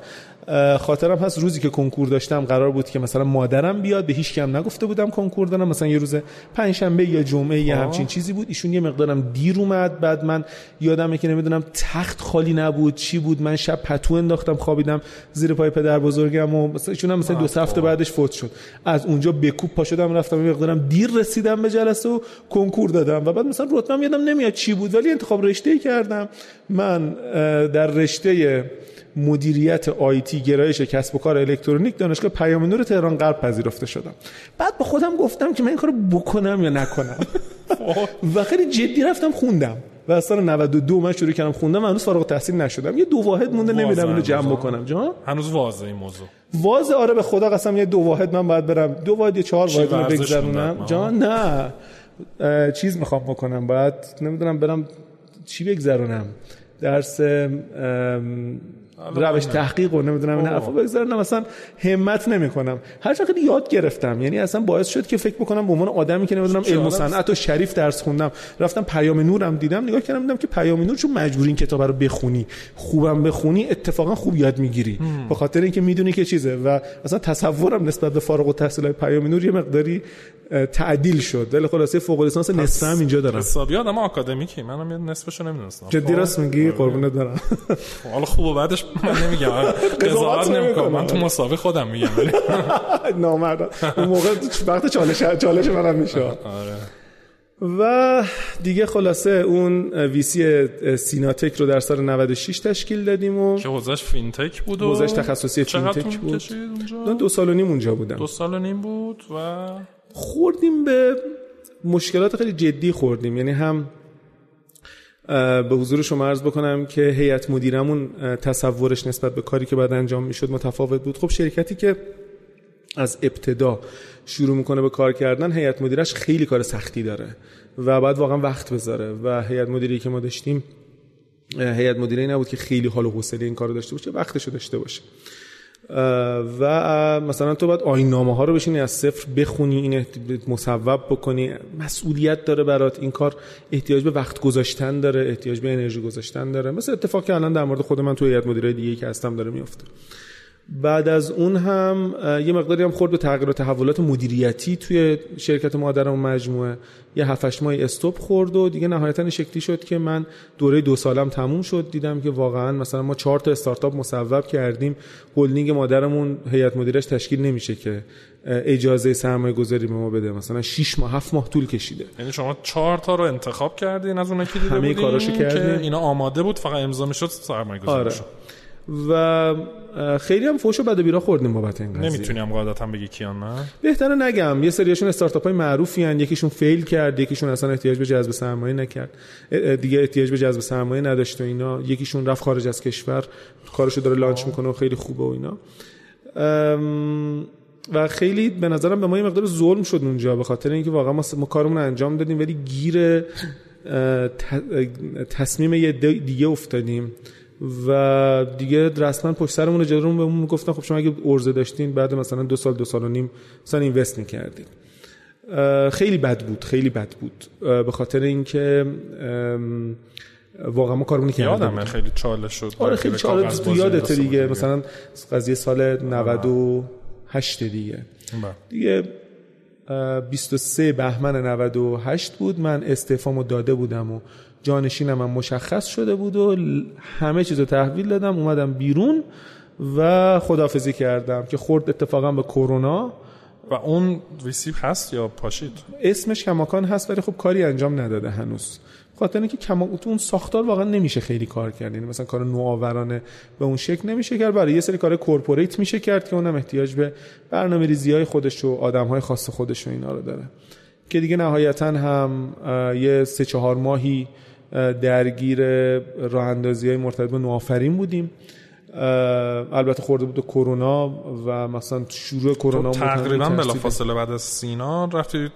خاطرم هست روزی که کنکور داشتم قرار بود که مثلا مادرم بیاد. به هیچ کم نگفته بودم کنکور دارم. مثلا یه روز پنجشنبه یا جمعه یا همچین چیزی بود. ایشون یه مقدارم دیر اومد. بعد من یادمه که نمی‌دونم تخت خالی نبود چی بود. من شب پتو انداختم خوابیدم زیر پای پدر بزرگم و مثلا ایشون هم مثلا دو هفته بعدش فوت شد. از اونجا بکوب پا شدم رفتم یه مقدارم دیر رسیدم به جلسه و کنکور دادم و بعد مثلا رتبم یادم نمیاد چی بود ولی انتخاب رشته کردم. من در رشته مدیریت آیتی گرایش کسب و کار الکترونیک دانشگاه پیام نور تهران غرب پذیرفته شدم. بعد به خودم گفتم که من این کارو بکنم یا نکنم. و خیلی جدی رفتم خوندم. و سال 92 من شروع کردم خوندم هنوز فارغ التحصیل نشدم. یه دو واحد مونده نمی‌دونم اینو جمع بکنم. جان؟ هنوز واضحه این موضوع. واضحه؟ آره به خدا قسم یه دو واحد من باید برم. دو واحد یا چهار واحد رو بگذرونم. جان؟ نه. چیز می‌خوام بکنم. باید نمی‌دونم برم چی بگذرونم. درس روش تحقیق و نمی‌دونم این حرفا بگذارم مثلا همت نمی‌کنم. هر چقدر یاد گرفتم یعنی اصلا باعث شد که فکر بکنم به عنوان آدمی که نمی‌دونم علم و صنعت و شریف درس خوندم رفتم پیام نورم دیدم نگاه کردم دیدم که پیام نور چون مجبوری این کتاب رو بخونی. خوبم بخونی اتفاقا خوب یاد می‌گیری. به خاطر اینکه می‌دونی که چیزه و اصلا تصورم نسبت به فارغ التحصیل پیام نور یه مقداری تعدیل شد. ولی خلاصه فوق لیسانس نصف هم اینجا دارم حسابی آدم آکادمیکی. منم یه نصفشو نمی‌دونستم. جدی راست میگی؟ قربونت برم. حالا خوب بعدش من نمیگم. قضاوت نمی‌کنم. من تو مسابقه خودم میگم نامرد اون موقع وقت چالش چالش منم میشه آره. و دیگه خلاصه اون VC سیناتک رو در سال 96 تشکیل دادیم و که حوزش فینتک بود و حوزش تخصصی فینتک بود. دو سال و نیم اونجا بودم. دو سال و نیم بود و خوردیم به مشکلات خیلی جدی خوردیم. یعنی هم به حضور شما عرض بکنم که هیئت مدیرمون تصورش نسبت به کاری که بعد انجام می‌شد متفاوت بود. خب شرکتی که از ابتدا شروع می‌کنه به کار کردن هیئت مدیرش خیلی کار سختی داره و بعد واقعا وقت بذاره و هیئت مدیری که ما داشتیم هیئت مدیره نبود که خیلی حال و حوصله این کارو داشته باشه وقتشو داشته باشه. و مثلا تو باید آین نامه ها رو بشینی از صفر بخونی این مصوب بکنی. مسئولیت داره برات. این کار احتیاج به وقت گذاشتن داره احتیاج به انرژی گذاشتن داره. مثل اتفاقی الان در مورد خود من تو هیئت مدیره دیگه که هستم داره میفته بعد از اون هم یه مقداری هم خورد به تغییر و تحولات مدیریتی توی شرکت مادرم و مجموعه. یه هفتش ماه استوب خورد و دیگه نهایتا شکلی شد که من دوره دو سالم تموم شد. دیدم که واقعا مثلا ما چهار تا استارتاپ مصوب کردیم. هلدینگ مادرمون هیئت مدیرش تشکیل نمیشه که اجازه سرمایه گذاری به ما بده. مثلا 6 ماه 7 ماه طول کشیده. یعنی شما چهار تا رو انتخاب کردین از اون که دیده همه کاراشو که اینا آماده بود فقط امضا می‌شد سرمایه گذاری آره. و خیلی هم فوش و بد و بیرا خوردیم بابت این قضیه. نمی‌تونی هم قاعدتا بگی کیان نه؟ بهتره نگم. یه سریاشون استارتاپ های معروفی هن. یکیشون فیل کرد یکیشون اصلا احتیاج به جذب سرمایه نکرد. دیگه احتیاج به جذب سرمایه نداشت و اینا. یکیشون رفت خارج از کشور. کارشو داره لانچ می‌کنه و خیلی خوبه و اینا. و خیلی به نظرم به ما یه مقدار ظلم شد اونجا به خاطر اینکه واقعا ما, ما کارمون انجام دادیم ولی گیر تصمیم یه دیگه افتادیم. و دیگه رسما پشت سرمون جلو بهمون می‌گفتن خب شما اگه ارزه داشتین بعد مثلا دو سال دو سال و نیم مثلا اینوست می‌کردین. خیلی بد بود خیلی بد بود. به خاطر اینکه واقعا ما کارمون کردیم یادم خیلی چالش شد آره خیلی چالش یادت دیگه مثلا قضیه سال 98 دیگه. بله. دیگه 23 بهمن 98 بود. من استعفامو داده بودم و جانشینم هم مشخص شده بود و همه چیزو تحویل دادم اومدم بیرون و خدافزی کردم که خورد اتفاقا به کرونا. و اون ویسیب هست یا پاشید؟ اسمش کماکان هست ولی خب کاری انجام نداده هنوز. خاطر اینکه کما اون ساختار واقعا نمیشه خیلی کار کرد. یعنی مثلا کار نوآورانه به اون شکل نمیشه کرد. برای یه سری کار کورپوریت میشه کرد که اونم احتیاج به برنامه ریزی های خودش و آدم های خاص خودش و اینا رو داره. که دیگه نهایتا هم یه سه چهار ماهی درگیر راه اندازی های مرتبط به نوآفرین بودیم. البته خورده بود کرونا و مثلا شروع کرونا تقریبا بلافاصله بعد از سینا رفتی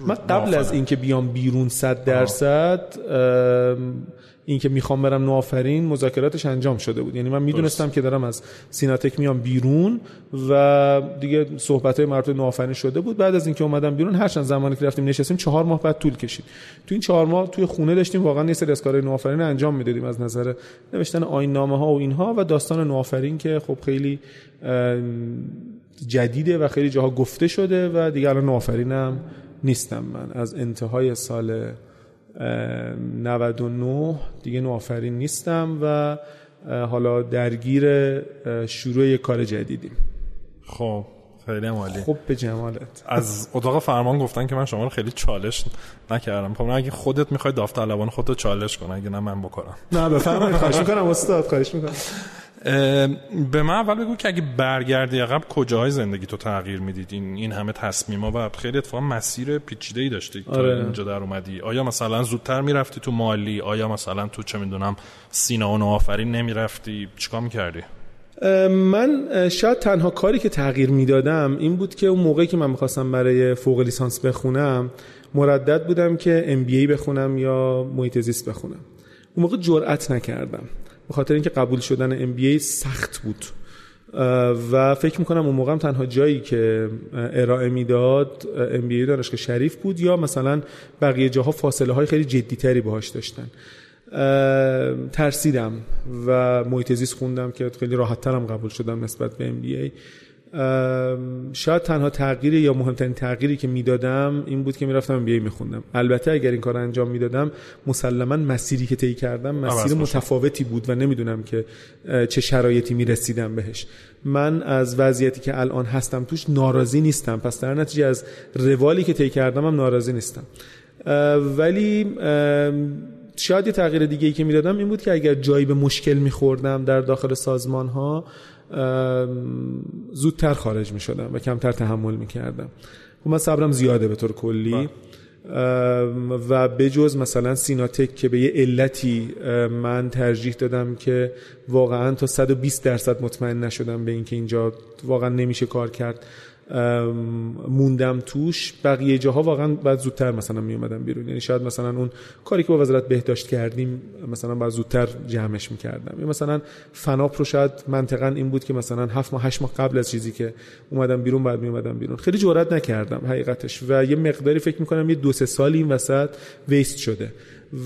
من قبل از اینکه بیام بیرون صد درصد اینکه می‌خوام برم نوآفرین مذاکراتش انجام شده بود. یعنی من می‌دونستم که دارم از سیناتک میام بیرون و دیگه صحبت های مربوط نوآفرین شده بود. بعد از اینکه اومدم بیرون هرچند زمانی که رفتیم نشستیم چهار ماه بعد طول کشید. تو این چهار ماه توی خونه داشتیم واقعا یه سری از کارهای نوآفرین انجام می‌دادیم. از نظر نوشتن آیین نامه ها و اینها و داستان نوآفرین که خب خیلی جدیده و خیلی جاها گفته شده و دیگه الان نوآفرینم نیستم من. از انتهای سال 99 دیگه نوآفرین نیستم و حالا درگیر شروع یک کار جدیدیم. خب خیلی عالی. خب به جمالت. از اتاق فرمان گفتن که من شما رو خیلی چالش نکردم. خب اگه خودت می‌خوای داوطلبانه خودت چالش کن اگه نه من بکنم نه بفرمایید خواهش می‌کنم استاد خواهش می‌کنم. به من اول بگو که اگه برگردی عقب کجاهای زندگی تو تغییر می‌دید؟ این, این همه تصمیما و خیلی اتفاقا مسیر پیچیده ای داشتی آره. تا اینجا در اومدی. آیا مثلا زودتر می‌رفتی تو مالی؟ آیا مثلا تو چه می‌دونم سینا و آفرین نمی‌رفتی؟ چیکار می‌کردی؟ من شاید تنها کاری که تغییر می‌دادم این بود که اون موقعی که من می‌خواستم برای فوق لیسانس بخونم مردد بودم که ام بخونم یا محیط زیست بخونم. اون موقع جرأت نکردم. به خاطر اینکه قبول شدن ام بی سخت بود. و فکر می‌کنم اون موقع هم تنها جایی که ارائه می‌داد ام بی دانشگاه شریف بود یا مثلا بقیه جاها فاصله های خیلی جدی تری باهاش داشتن. ترسیدم و محیط زیست خوندم که خیلی راحت ترم قبول شدم نسبت به ام بی شاید تنها تغییری یا مهمترین تغییری که می‌دادم این بود که می‌رفتم بیای میخوندم. البته اگر این کار انجام می‌دادم مسلما مسیری که طی کردم مسیر متفاوتی بود و نمی‌دونم که چه شرایطی می‌رسیدم بهش. من از وضعیتی که الان هستم توش ناراضی نیستم. پس در نتیجه از روالی که طی کردم هم ناراضی نیستم. ولی شاید یه تغییر دیگه ای که می‌دادم این بود که اگر جایی به مشکل میخوردم در داخل سازمان ها زودتر خارج می شدم و کمتر تحمل می کردم خب من صبرم زیاده به طور کلی. و بجز مثلا سیناتک که به یه علتی من ترجیح دادم که واقعا تا 120 درصد مطمئن نشدم به اینکه اینجا واقعا نمیشه کار کرد. موندم توش. بقیه جاها واقعا بعد زودتر مثلا می اومدم بیرون. یعنی شاید مثلا اون کاری که با وزارت بهداشت کردیم مثلا بعد زودتر جمعش می‌کردم. یا مثلا فناپ رو شاید منطقا این بود که مثلا هفت ماه هشت ماه قبل از چیزی که اومدم بیرون بعد می اومدم بیرون. خیلی جرئت نکردم حقیقتش. و یه مقداری فکر می‌کنم یه دو سه سالی این وسط ویست شده.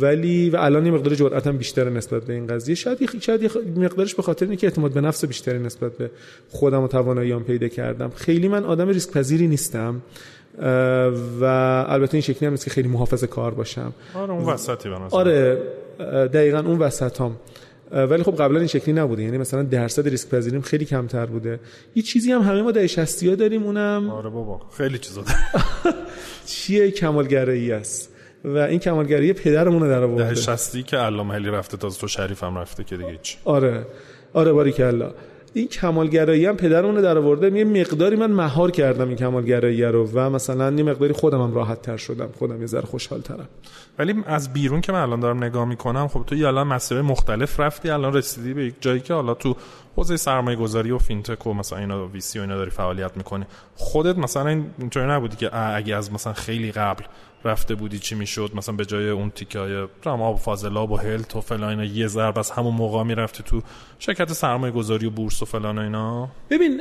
ولی و الان یه مقدار جرأتم بیشتر نسبت به این قضیه. شاید شاید یه مقدارش به خاطر اینکه اعتماد به نفس بیشتری نسبت به خودم و تواناییام پیدا کردم. خیلی من آدم ریسک پذیری نیستم و البته این شکلی هم نیست که خیلی محافظ کار باشم. آره اون وسطی آره دقیقا اون وسط هم ولی خب قبلا این شکلی نبوده. یعنی مثلا درصد ریسک پذیریم خیلی کمتر بوده. یه چیزی هم همه ما در 60 ها داریم اونم آره بابا خیلی چیزا چیه کمالگرایی است. و این کمالگرایی پدرمون در آورده. ده 60 که علامه علی رفته تا تو شریف هم رفته که دیگه چی؟ آره. آره باریکلا. این کمالگرایی هم پدرمون در آورده. یه مقداری من مهار کردم این کمالگرایی رو و مثلا یه مقداری خودم هم راحت تر شدم. خودم یه ذره خوشحال ترم ولی از بیرون که من الان دارم نگاه می‌کنم خب تو الان مسیر مختلف رفتی الان رسیدی به یک جایی که حالا تو حوزه سرمایه گذاری و فینتک و مثلا اینا ویسی و اینا داری فعالیت می‌کنی. خودت مثلا اینطوری نبودی که اگه از مثلا خیلی قبل رفته بودی چی می‌شد؟ مثلا به جای اون تیکای رام آب فاضلاب و هلت و فلان یه ضرب از همون موقع می‌رفتی تو شرکت سرمایه گذاری و بورس و فلان اینا؟ ببین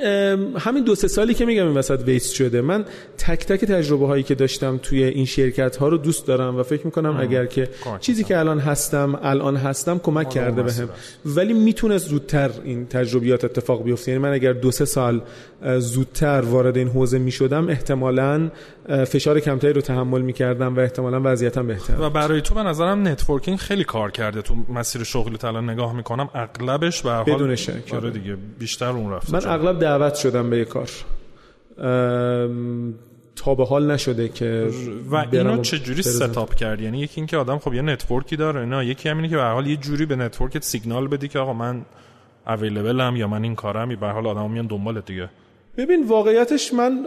همین دو سه سالی که میگم این وسط ویست شده من تک تک تجربه هایی که داشتم توی این شرکت ها رو دوست دارم و فکر می‌کنم اگر که چیزی که الان هستم الان هستم کمک کرده بهم. ولی می‌تونست زودتر این تجربیات اتفاق بیفته. یعنی من اگر دو سه سال زودتر وارد این حوزه می‌شدم احتمالاً فشار کمتری رو تحمل می‌کردم و احتمالا وضعیتم بهتر و برای تو به نظرم networking خیلی کار کرده. تو مسیر شغلی الان نگاه می‌کنم اغلبش به حال بدون شک. آره دیگه بیشتر اون رفته من اغلب دعوت شدم به یه کار. تا به حال نشده که و اینو چجوری setup کرد یعنی یکی اینکه آدم خب یه network ی داره نه یکی همینه که به حال یه جوری به network ت سیگنال بدی که آقا من available م یا من این کارم به حال آدم میان دنبالت دیگه. ببین واقعیتش من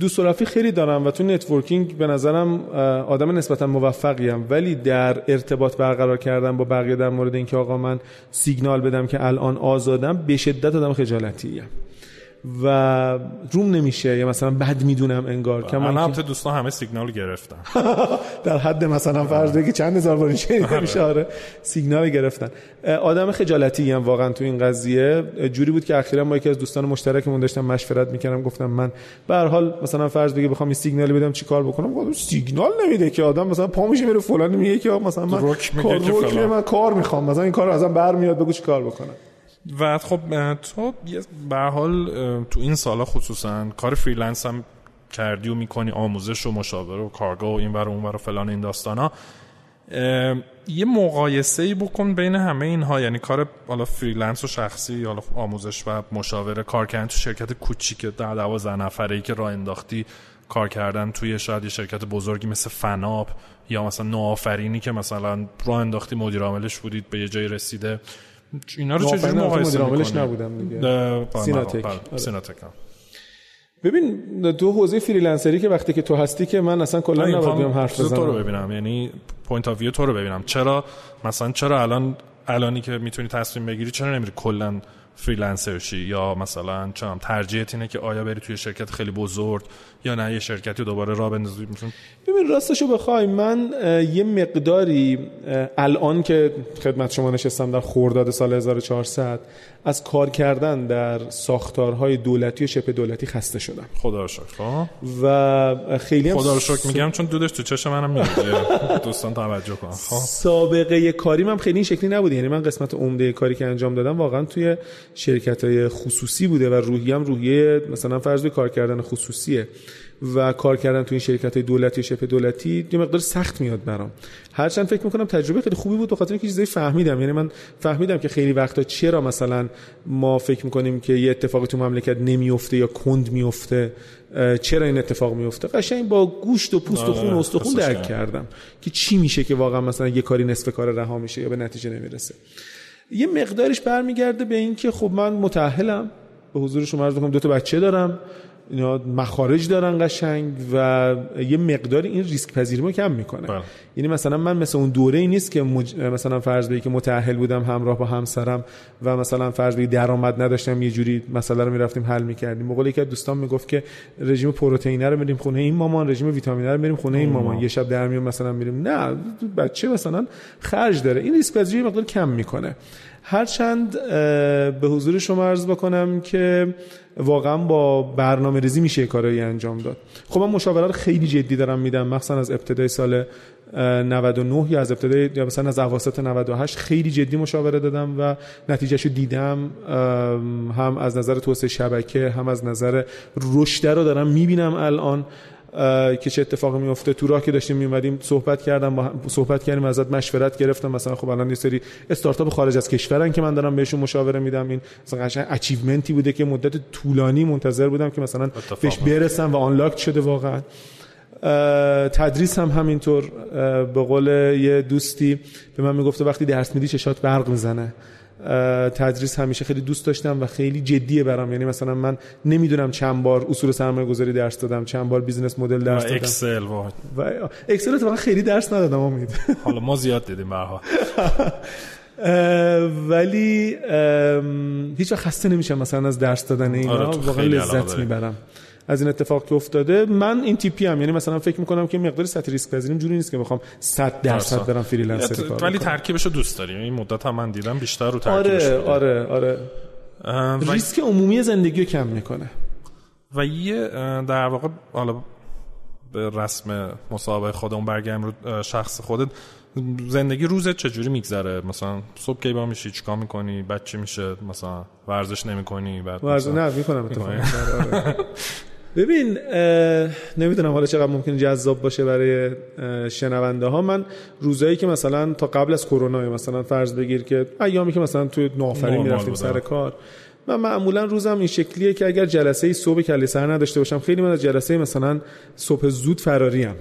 دوست و خیلی دارم و تو networking به نظرم آدم نسبتا موفقیم. ولی در ارتباط برقرار کردن با بقیه در مورد اینکه آقا من سیگنال بدم که الان آزادم به شدت آدم خجالتیه. و روم نمیشه. یا مثلا بد می‌دونم انگار. که من که... دوستان همه سیگنال گرفتن. در حد مثلا فرض که چند هزار بار آره. میشه. آره. سیگنال گرفتن. آدم خجالتی هم واقعا تو این قضیه. جوری بود که اخیرا با یکی از دوستان مشترکمون داشتم مشورت می‌کردم. گفتم من به هر حال مثلا فرض بگی بخوام این سیگنالی بدم چیکار بکنم؟ گفتم سیگنال نمیده که آدم مثلا پا میشه میره فلان میگه که مثلا من کار من کار می‌خوام. مثلا این کار ازم برمیاد بگو چیکار بکنم. و خب تو به حال تو این سالا خصوصا کار freelance هم کردی و می‌کنی آموزش و مشاوره و کارگاه و این ور و اون ور و فلان این داستانا. یه مقایسه ای بکن بین همه اینها یعنی کار حالا freelance و شخصی یا آموزش و مشاوره کار کردن تو شرکت کوچیک در دوازده نفره ای که راه انداختی کار کردن توی شاید یه شرکت بزرگی مثل فناپ یا مثلا نوآفرینی که مثلا راه انداختی مدیر عاملش بودید به یه جای رسیده. اینا رو چجوری مقایسه عاملش نبودم دیگه. سیناتک. سیناتک ببین تو حوزه freelancer ی که وقتی که تو هستی که من اصلا کلا نباید بیام حرف بزنم تو رو ببینم. یعنی point of view تو رو ببینم. چرا؟ مثلا چرا الان الانی که می‌تونی تصمیم بگیری چرا نمیری کلا freelancer شی یا مثلا چم ترجیحت اینه که آیا بری توی شرکت خیلی بزرگ یا نه؟ یه شرکتی دوباره راه بندازی ببین راستشو بخوای من یه مقداری الان که خدمت شما نشستم در خورداد سال 1400 از کار کردن در ساختارهای دولتی و شبه دولتی خسته شدم. خدا رو شکر خب. و خیلی خدا رو شکر میگم چون دودش تو چشم منم میاد. دوستان توجه کن. خب. سابقه کاری من خیلی این شکلی نبود یعنی من قسمت عمده کاری که انجام دادم واقعا توی شرکت های خصوصی بوده و روحیم روحیه مثلا فرض کار کردن خصوصیه. و کار کردن تو این شرکت های دولتی شبه دولتی یه مقدار سخت میاد برام. هرچند فکر می‌کنم تجربه خیلی خوبی بود به خاطر اینکه چیزایی فهمیدم. یعنی من فهمیدم که خیلی وقتا چرا مثلا ما فکر می‌کنیم که یه اتفاقی تو مملکت نمیفته یا کند میفته چرا این اتفاق میفته قشنگ با گوشت و پوست و خون و آره، استخون درک کردم که چی میشه که واقعا مثلا یه کاری نصف کار رها میشه یا به نتیجه نمی‌رسه. یه مقدارش برمیگرده به اینکه خب من متأهلم به حضور شما عرض دو تا بچه دارم. اینا مخارج دارن قشنگ و یه مقدار این ریسک پذیری رو کم می‌کنه. بله. یعنی مثلا من مثل اون دوره ای نیست که مثلا فرض بگی که متأهل بودم همراه با همسرم و مثلا فرض بگی درآمد نداشتم یه جوری مسئله رو می‌رفتیم حل می‌کردیم. موقعی که دوستان می‌گفت که رژیم پروتئینه رو میریم خونه این مامان رژیم ویتامینه رو میریم خونه این مامان. یه شب در میون مثلا میریم. نه بچه مثلا خرج داره. این ریسک پذیری مقدار کم می‌کنه. هرچند به حضور شما عرض بکنم که واقعا با برنامه ریزی میشه کارایی انجام داد. خب من مشاورات خیلی جدی دارم میدم مخصوصا از ابتدای سال 99 یا از ابتدای یا مثلا از اواسط 98 خیلی جدی مشاوره دادم و نتیجهش رو دیدم هم از نظر توسعه شبکه هم از نظر رشد رو دارم می‌بینم الان. که چه اتفاقی میفته تو راه که داشتیم میومدیم صحبت کردم با صحبت کردیم ازت مشورت گرفتم. مثلا خب الان یه سری استارتاپ خارج از کشورن که من دارم بهشون مشاوره میدم. این مثلا قشنگ اچیومنتی بوده که مدت طولانی منتظر بودم که مثلا بهش برسم و unlock شده واقعا. تدریس هم همینطور. به قول یه دوستی به من می‌گفته وقتی درس میدی چشات برق می‌زنه. تدریس همیشه خیلی دوست داشتم و خیلی جدیه برام. یعنی مثلا من نمی‌دونم چند بار اصول سرمایه گذاری درس دادم چند بار business model درس دادم. اکسل و اکسل اتفاقا خیلی درس ندادم امید. حالا ما زیاد دیدیم برها ولی هیچ خسته نمیشم مثلا از درس دادن اینا. آره واقعا لذت می‌برم. از این اتفاق که افتاده من این تیپی هم یعنی مثلا فکر می‌کنم که مقدار سطح ریسک پذیریم جوری نیست که بخوام 100 درصد برم freelancer کار ولی ترکیبش رو دوست داریم. این مدت هم من دیدم بیشتر رو ترکیبش آره آره آره. ریسک عمومی زندگی رو کم می‌کنه. و یه در واقع حالا به رسم مسابقه خودمون برگردیم رو شخص خودت زندگی روزت چجوری میگذره؟ مثلا صبح کی با میشی؟ چیکار می‌کنی؟ بچه میشه؟ مثلا ورزش نمی‌کنی؟ بعد ورزش نه می‌کنم اتفاقا. ببین نمی‌دونم حالا چقدر ممکن جذاب باشه برای شنونده ها. من روزایی که مثلا تا قبل از کرونا مثلا فرض بگیر که ایامی که مثلا توی نافری می‌رفتیم سر کار من معمولا روزم این شکلیه که اگر جلسه صبح کلی سر نداشته باشم خیلی من از جلسه مثلا صبح زود فراریم.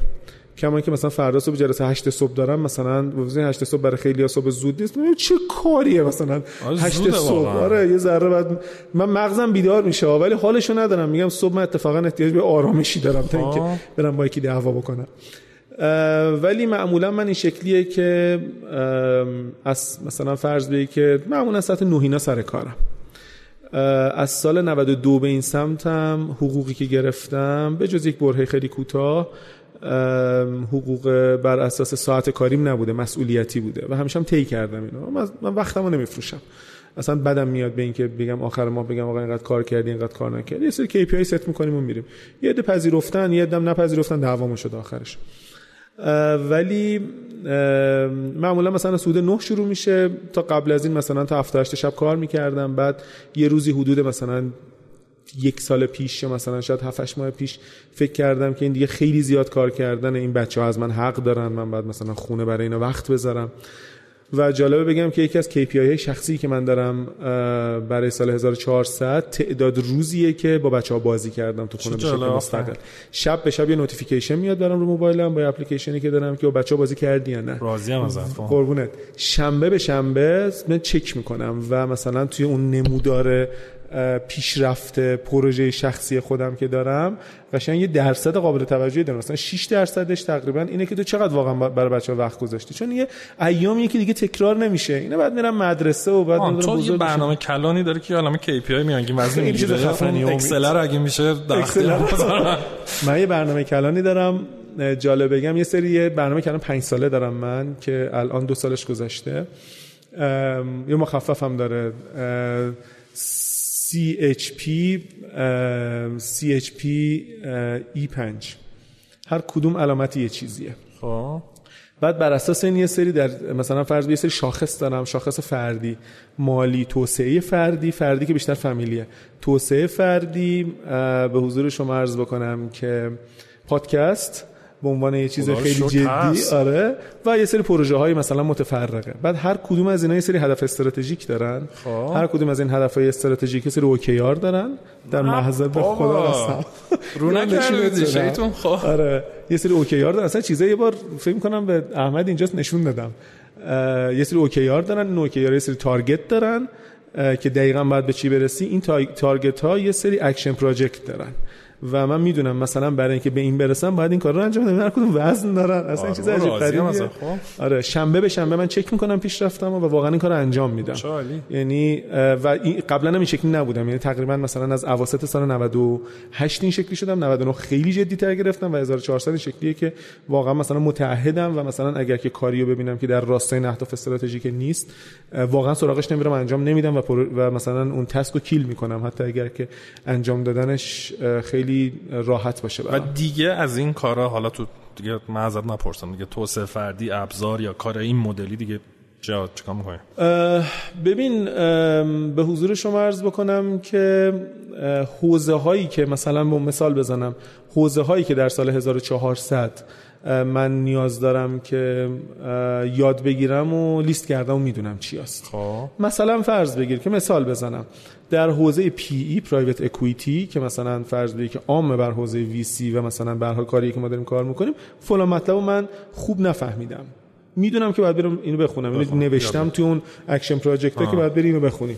کما که مثلا فردا صبح جلسه 8 صبح دارم مثلا وزن 8 صبح برای خیلی ها صبح زود نیست. چه کاریه مثلا. 8 صبح. آره یه ذره بعد من مغزم بیدار میشه ولی حالشو ندارم. میگم صبح من اتفاقا احتیاج به آرامشی دارم تا اینکه برم با یکی دعوا بکنم. ولی معمولا من این شکلیه که از مثلا فرض بگی که معمولا ساعت 9 اینا سر کارم. از سال 92 به این سمتم حقوقی که گرفتم به جز یک برهه خیلی کوتاه حقوق بر اساس ساعت کاریم نبوده مسئولیتی بوده. و همیشه هم طی کردم اینو. من وقتمو نمیفروشم. اصلا بدم میاد به اینکه بگم آخر ما بگم آقا اینقدر کار کردی اینقدر کار نکردی. یه سری KPI ست می‌کنیم و میریم. یه عده پذیرفتن یه عده نپذیرفتن دعوامون شد آخرش. ولی معمولا مثلا سود نه شروع میشه. تا قبل از این مثلا تا هفته شب کار می‌کردم. بعد یه روزی حدود مثلا یک سال پیش یا مثلا شاید 7 ماه پیش فکر کردم که این دیگه خیلی زیاد کار کردن این بچه ها از من حق دارن. من بعد مثلا خونه برای اینا وقت بذارم. و جالبه بگم که یکی از KPI شخصی که من دارم برای سال 1400 تعداد روزیه که با بچه ها بازی کردم تو خونه به شکل مستقل. شب به شب یه notification میاد برام رو موبایلم با اپلیکیشنی که دارم که با بچه ها بازی کردی یا نه. راضی ام ازت. قربونت. شنبه به شنبه من چک می‌کنم و مثلا توی اون نمودار پیشرفت پروژه شخصی خودم که دارم قشنگ یه درصد قابل توجهی دارم. مثلا 6 درصدش تقریبا اینه که تو چقدر واقعا برای بچه‌ها وقت گذاشتی؟ چون یه ایامی که دیگه تکرار نمیشه. اینا بعد میرم مدرسه و بعد میرم تو یه برنامه کلانی داره که عالمه KPI میانگی وزن می‌گیره. اکسل رو اگه میشه من یه برنامه کلانی دارم. جالب بگم یه سری برنامه کلان 5 ساله دارم من که الان دو سالش گذشته. یه مخفف هم داره CHP CHP E5 هر کدوم علامت یه چیزیه. خب. بعد بر اساس این یه سری در مثلا فرض یه سری شاخص دارم شاخص فردی. مالی توسعه فردی فردی که بیشتر فامیلیه. توسعه فردی به حضور شما عرض بکنم که پادکست به عنوان یه چیز خیلی جدی آره. و یه سری پروژه های مثلا متفرقه. بعد هر کدوم از اینا یه سری هدف استراتژیک دارن. خواه. هر کدوم از این هدف های استراتژیک یه سری اوکیار دارن. در محضر به خدا قسم رو نکردی شیطون خواه آره. یه سری اوکیار دارن. اصلا چیزا یه بار فکر می‌کنم به احمد اینجاست نشون دادم. یه سری اوکیار دارن این اوکیار یه سری تارگت دارن که دقیقا باید به چی برسی این target ها یه سری action project دارن. و من می‌دونم مثلا برای اینکه به این برسم باید این کار رو انجام بدم. هر کدوم وزن دارن. اصلا این چیز عجیب غریبیه. خب. آره شنبه به شنبه من چک می‌کنم پیشرفتم و واقعا این کار رو انجام میدم. یعنی و قبلا هم این شکلی نبودم. یعنی تقریبا مثلا از اواسط سال 98 این شکلی شدم. 99 خیلی جدی تر گرفتم و 1400 این شکلیه که واقعا مثلا متعهدم و مثلا اگر که کاریو ببینم که در راستای اهداف استراتژیک نیست واقعا سراغش نمیرم انجام نمیدم و, و مثلا اون تسک رو کیل می‌کنم. حتی اگر که انجام دادنش اه، خیلی راحت باشه و برام. دیگه از این کارا حالا تو دیگه من ازت نپرسم دیگه توسعه فردی ابزار یا کار این مدلی دیگه چه چیکار می‌کنی ببین به حضور شما عرض بکنم که حوزه هایی که مثلا به مثال بزنم حوزه هایی که در سال 1400 اه، من نیاز دارم که یاد بگیرم و لیست کردم و می‌دونم چی هست. خب. مثلا فرض بگیر که مثال بزنم. در حوزه PE private equity که مثلا فرض بگیر که اعمه بر حوزه VC و مثلا به هر کاری که ما داریم کار می‌کنیم فلان مطلب من خوب نفهمیدم. می‌دونم که باید برم اینو بخونم. اینو بخونم. نوشتم توی اون action project که باید بری اینو بخونی ام،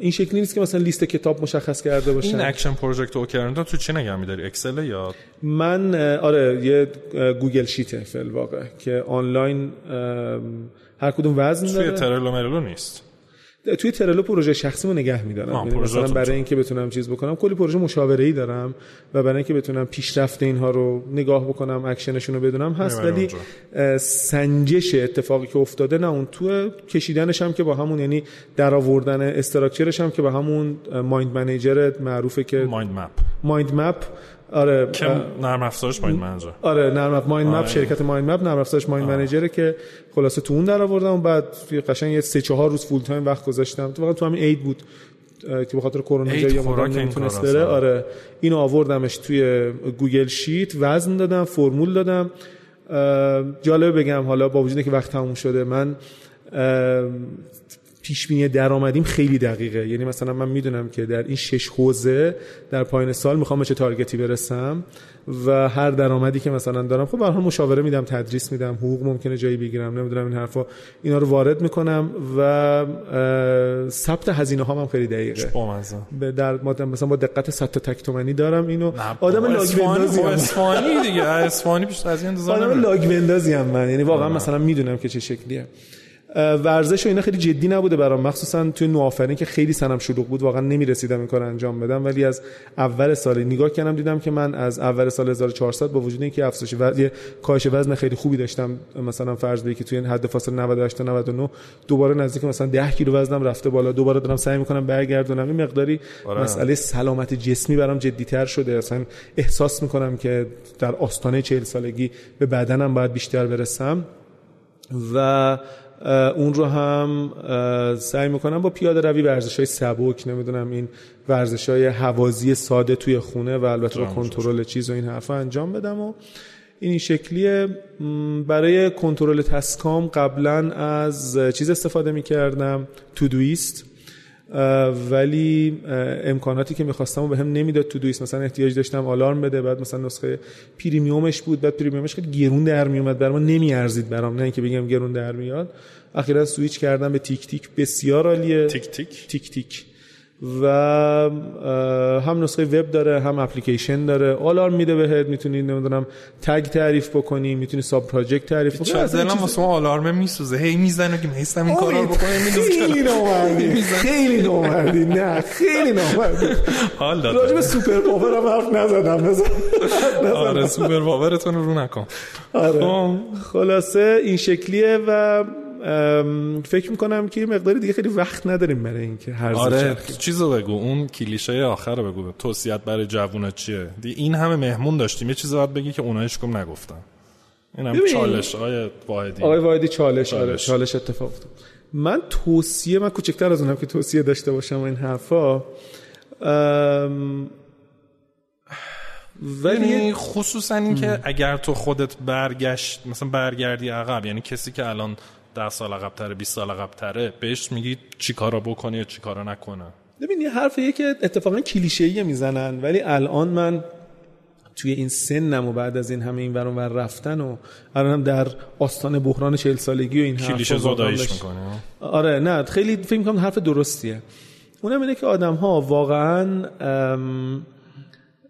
این شکلی نیست که مثلا لیست کتاب مشخص کرده باشم این action project OKR اینا تو چی نگه می‌داری؟ اکسل یا؟ من آره یه Google sheet ه فی‌الواقع که آنلاین هر کدوم وزن توی داره. Trello مرلو نیست. توی Trello پروژه شخصیمو نگه میدارم. یعنی مثلا برای. اینکه بتونم چیز بکنم کلی پروژه مشاوره ای دارم و برای اینکه بتونم پیشرفت اینها رو نگاه بکنم اکشنشون رو بدونم هست. ولی سنجش اتفاقی که افتاده نه اون تو کشیدنش هم که با همون یعنی در آوردن structure ش هم که با همون Mind Manager معروفه که mind map. mind map آره که نرم افزارش Mind Manager آره نرم افزار mind map آره. شرکت mind map نرم افزارش Mind Manager ه که خلاصه تو اون در آوردم و بعد قشنگ یه سه چهار روز full time وقت گذاشتم. تو واقعا تو همین عید بود که به خاطر کرونا خوراک مدام نمی‌تونست بره. آره اینو آوردمش توی Google Sheet وزن دادم فرمول دادم. جالب بگم حالا با وجودی که وقت تموم شده من پیش بینی درآمدیم خیلی دقیقه. یعنی مثلا من می‌دونم که در این شش حوزه در پایان سال می‌خوام به چه تارگتی برسم و هر درآمدی که مثلا دارم خب به مشاوره میدم تدریس میدم حقوق ممکنه جایی بگیرم نمی‌دونم این حرفا اینا رو وارد می‌کنم و ثبت هزینه هام هم خیلی دقیقه. به در مثلا با دقت 100 تا تک تومانی دارم اینو. آدم لاگ بندازی. اصفهانی دیگه. اصفهانی پیش از این آدم. لاگ بندازی هم من. یعنی واقعا مثلا می‌دونم که چه شکلیه. ورزش و اینا خیلی جدی نبوده برام. مخصوصا توی نوآفرین که خیلی سنم شلوغ بود واقعا نمی‌رسیدم این کار انجام بدم. ولی از اول سال نگاه کردم دیدم که من از اول سال 1400 با وجود اینکه افزایش وزن یه کاهش وزن خیلی خوبی داشتم مثلا فرض بگیر که توی این حد فاصله 98 تا 99 دوباره نزدیک مثلا 10 کیلو وزنم رفته بالا. دوباره دارم سعی می‌کنم برگردونم. این مقداری آره. مسئله سلامت جسمی برام جدیتر شده. اصلا احساس می‌کنم که در آستانه 40 سالگی به بدنم باید بیشتر برسم. و اون رو هم سعی می‌کنم با پیاده روی ورزش های سبک نمی‌دونم این ورزش های حوازی ساده توی خونه و البته با کنترل چیز و این حرفا انجام بدم و این شکلیه. م، برای کنترل تسکام قبلا از چیز استفاده می‌کردم تو دویست ولی امکاناتی که می‌خواستم رو بهم نمی‌داد Todoist مثلا احتیاج داشتم آلارم بده بعد مثلا نسخه premium ش بود بعد premium ش خیلی گرون در میومد برام نمیارزید برام نه اینکه بگم گرون در میاد. اخیرا سویچ کردم به TickTick بسیار عالیه. TickTick؟ TickTick. و هم نسخه وب داره هم اپلیکیشن داره. آلارم میده بهت می‌تونی نمی‌دونم tag تعریف بکنی می‌تونی sub project تعریف کنی چه اصلا دلم واسه ما آلارمه میسوزه؟ هی می‌زنه که میستم این کارا رو بکنه خیلی نامردی. خیلی نامردی. نه خیلی نامردی. حال راجب داد super power هم حرف نزدم. آره super power تون رو نکن. آره. خب. خلاصه این شکلیه و فکر می‌کنم که یه مقداری دیگه خیلی وقت نداریم برای اینکه هر آره چیزو بگو اون کلیشه آخر رو بگو. توصیت برای جوونا چیه؟ این همه مهمون داشتیم. یه چیزی باید بگی که اونایش کم نگفتن این هم ببین. چالش های واحدی. آقای واحدی چالش آره چالش. چالش اتفاق افتاد. من توصیه من کوچکتر از اونم که توصیه داشته باشم این حرفا ام، ولی یعنی خصوصا اینکه اگر تو خودت برگشت مثلا برگردی عقب یعنی کسی که الان ده سال عقب تره 20 سال عقب تره بهش میگی چی کارا بکنه یا چی کارا نکنه. ببین یه حرفیه که اتفاقا کلیشه‌ای می‌زنن ولی الان من توی این سنم و بعد از این همه این ور ور رفتن و الانم در آستان بحران 40 سالگی و این حرفا کلیشه داشت- می‌کنه آره نه خیلی فکر می‌کنم حرف درستیه. اونم اینه که آدم ها واقعا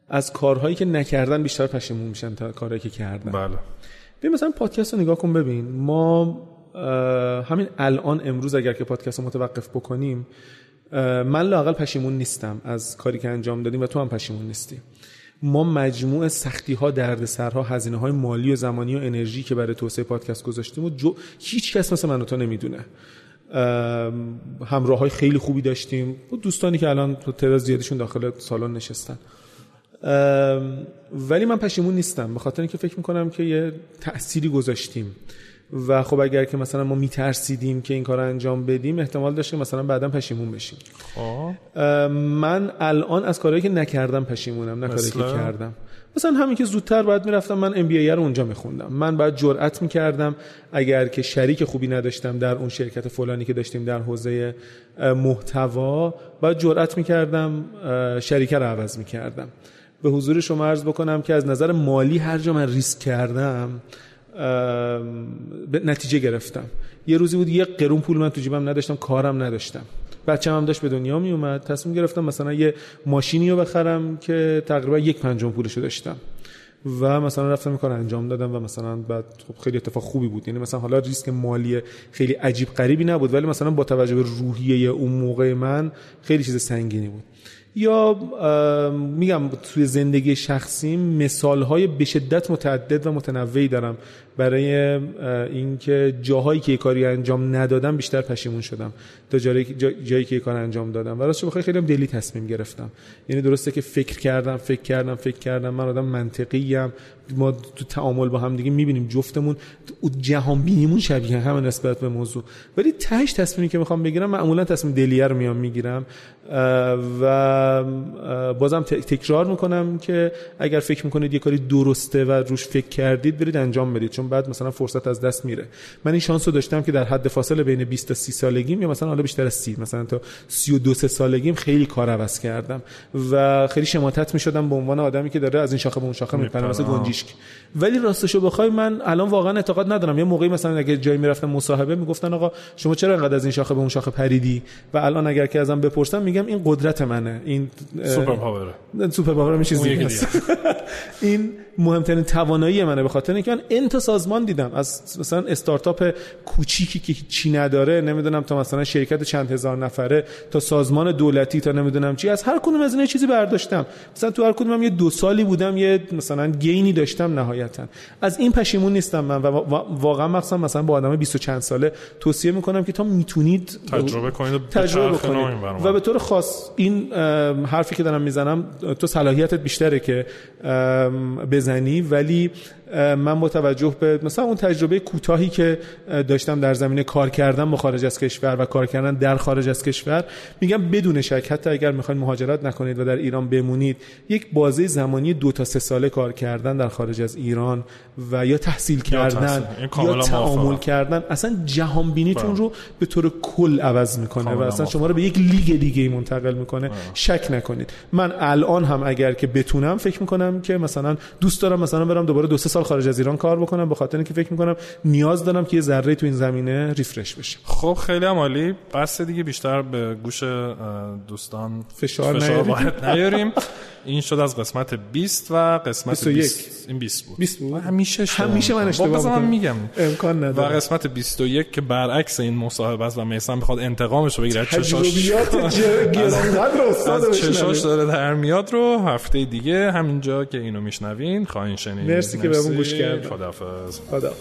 از کارهایی که نکردن بیشتر پشیمون میشن تا کارهایی که کردن. بله. ببین مثلا پادکست رو نگاه کن ببین ما همین الان امروز اگر که پادکست رو متوقف بکنیم من لاقل پشیمون نیستم از کاری که انجام دادیم و تو هم پشیمون نیستی. ما مجموع سختی ها دردسرها هزینه های مالی و زمانی و انرژی که برای توسعه پادکست گذاشتیم و جو... هیچ کس مثل من تو نمی‌دونه. همراه های خیلی خوبی داشتیم. و دوستانی که الان تعداد زیادشون داخل سالن نشستن. ولی من پشیمون نیستم به خاطر اینکه فکر می‌کنم که یه تأثیری گذاشتیم. و خب اگر که مثلا ما میترسیدیم که این کار انجام بدیم احتمال داشتیم مثلا بعدا پشیمون بشیم. خب. من الان از کارهایی که نکردم پشیمونم نه کاری که کردم. مثلا همین که زودتر باید می‌رفتم من ام بی رو اونجا میخوندم. من باید جرئت می‌کردم اگر که شریک خوبی نداشتم در اون شرکت فلانی که داشتیم در حوزه محتوا باید جرئت می‌کردم شریکه رو عوض می‌کردم. به حضور شما عرض بکنم که از نظر مالی هر جا من ریسک کردم نتیجه گرفتم. یه روزی بود یه قرون پول من تو جیبم نداشتم کارم نداشتم. بچه هم داشت به دنیا می اومد تصمیم گرفتم مثلا یه ماشینی رو بخرم که تقریبا یک پنجم پولشو داشتم. و مثلا رفتم کار انجام دادم و مثلا بعد خب خیلی اتفاق خوبی بود. یعنی مثلا حالا ریسک مالی خیلی عجیب غریبی نبود ولی مثلا با توجه به روحیه اون موقع من خیلی چیز سنگینی بود. یا میگم توی زندگی شخصیم مثال های به شدت متعدد و متنوعی دارم. برای اینکه جاهایی که کاری انجام ندادم بیشتر پشیمون شدم. تا جایی, جایی که کار انجام دادم. و راستش بخوای خیلی هم دلی تصمیم گرفتم. یعنی درسته که فکر کردم فکر کردم فکر کردم. من آدم منطقی ام ما تو تعامل با هم دیگه می‌بینیم جفتمون. جهان بینیمون شبیه هم نسبت به موضوع. ولی تهش تصمیمی که می‌خوام بگیرم معمولا تصمیم دلیه رو میام می‌گیرم. و بازم تکرار می‌کنم که اگر فکر می‌کنید یه کاری درسته و روش فکر کردید برید انجام بدید. بعد مثلا فرصت از دست میره. من این شانس رو داشتم که در حد فاصله بین 20 تا 30 سالگیم یا مثلا حالا بیشتر از 30 مثلا تا 32 سه سالگیم خیلی کار عوض کردم و خیلی شماتت می‌شدم به عنوان آدمی که داره از این شاخه به اون شاخه میپره مثل گنجیشک. ولی راستشو بخوای من الان واقعا اعتقاد ندارم. یه موقعی مثلا اگه جایی می‌رفتم مصاحبه می‌گفتن آقا شما چرا انقدر از این شاخه به اون شاخه پریدی؟ و الان اگر که ازم بپرسم میگم این قدرت منه. این super power super power میشه این مهمترین توانایی منه به خاطر اینکه من n تا سازمان دیدم. از مثلا استارتاپ کوچیکی که چی نداره نمی‌دونم تا مثلا شرکت چند هزار نفره تا سازمان دولتی تا نمی‌دونم چی از هر کدوم از اینا چیزی برداشتم. مثلا تو هر کدومم یه دو سالی بودم یه مثلا gain ی داشتم نهایتا. از این پشیمون نیستم من و واقعا مخصوصا مثلا با آدم 20 چند ساله توصیه می‌کنم که تا می‌تونید تجربه کنید تجربه کنید و به طور خاص این حرفی که دارم می‌زنم تو صلاحیتت بیشتره که بزنی ولی من با توجه به مثلا اون تجربه کوتاهی که داشتم در زمینه کار کردن با خارج از کشور و کار کردن در خارج از کشور میگم بدون شک حتی اگر می‌خواید مهاجرت نکنید و در ایران بمونید یک بازه زمانی دو تا سه ساله کار کردن در خارج از ایران و یا تحصیل کردن یا, تعامل کردن اصلا جهان بینیتون. رو به طور کل عوض می‌کنه و اصلا شما رو به یک لیگ دیگه منتقل می‌کنه. شک نکنید. من الان هم اگر که بتونم فکر می‌کنم که مثلا دوست دارم مثلا برم دوباره دو سه سال خارج از ایران کار بکنم به خاطر اینکه فکر می‌کنم نیاز دارم که یه ذره تو این زمینه ریفرش بشه خب خیلی هم عالی. بس دیگه بیشتر به گوش دوستان فشار, فشار نیاریم. این شد از قسمت 20 و قسمت 20 این 20 بود. 20 بود. همیشه همیشه من اشتباه من میگم. امکان نداره. و قسمت 21 که برعکس این مصاحبه است و میسان بخواد انتقامش رو بگیره. چشاش استاد چشاش داره در میاد رو. هفته دیگه همینجا که اینو میشنوین. خواهین شنید مرسی که بهمون گوش کردین. خداحافظ. خدا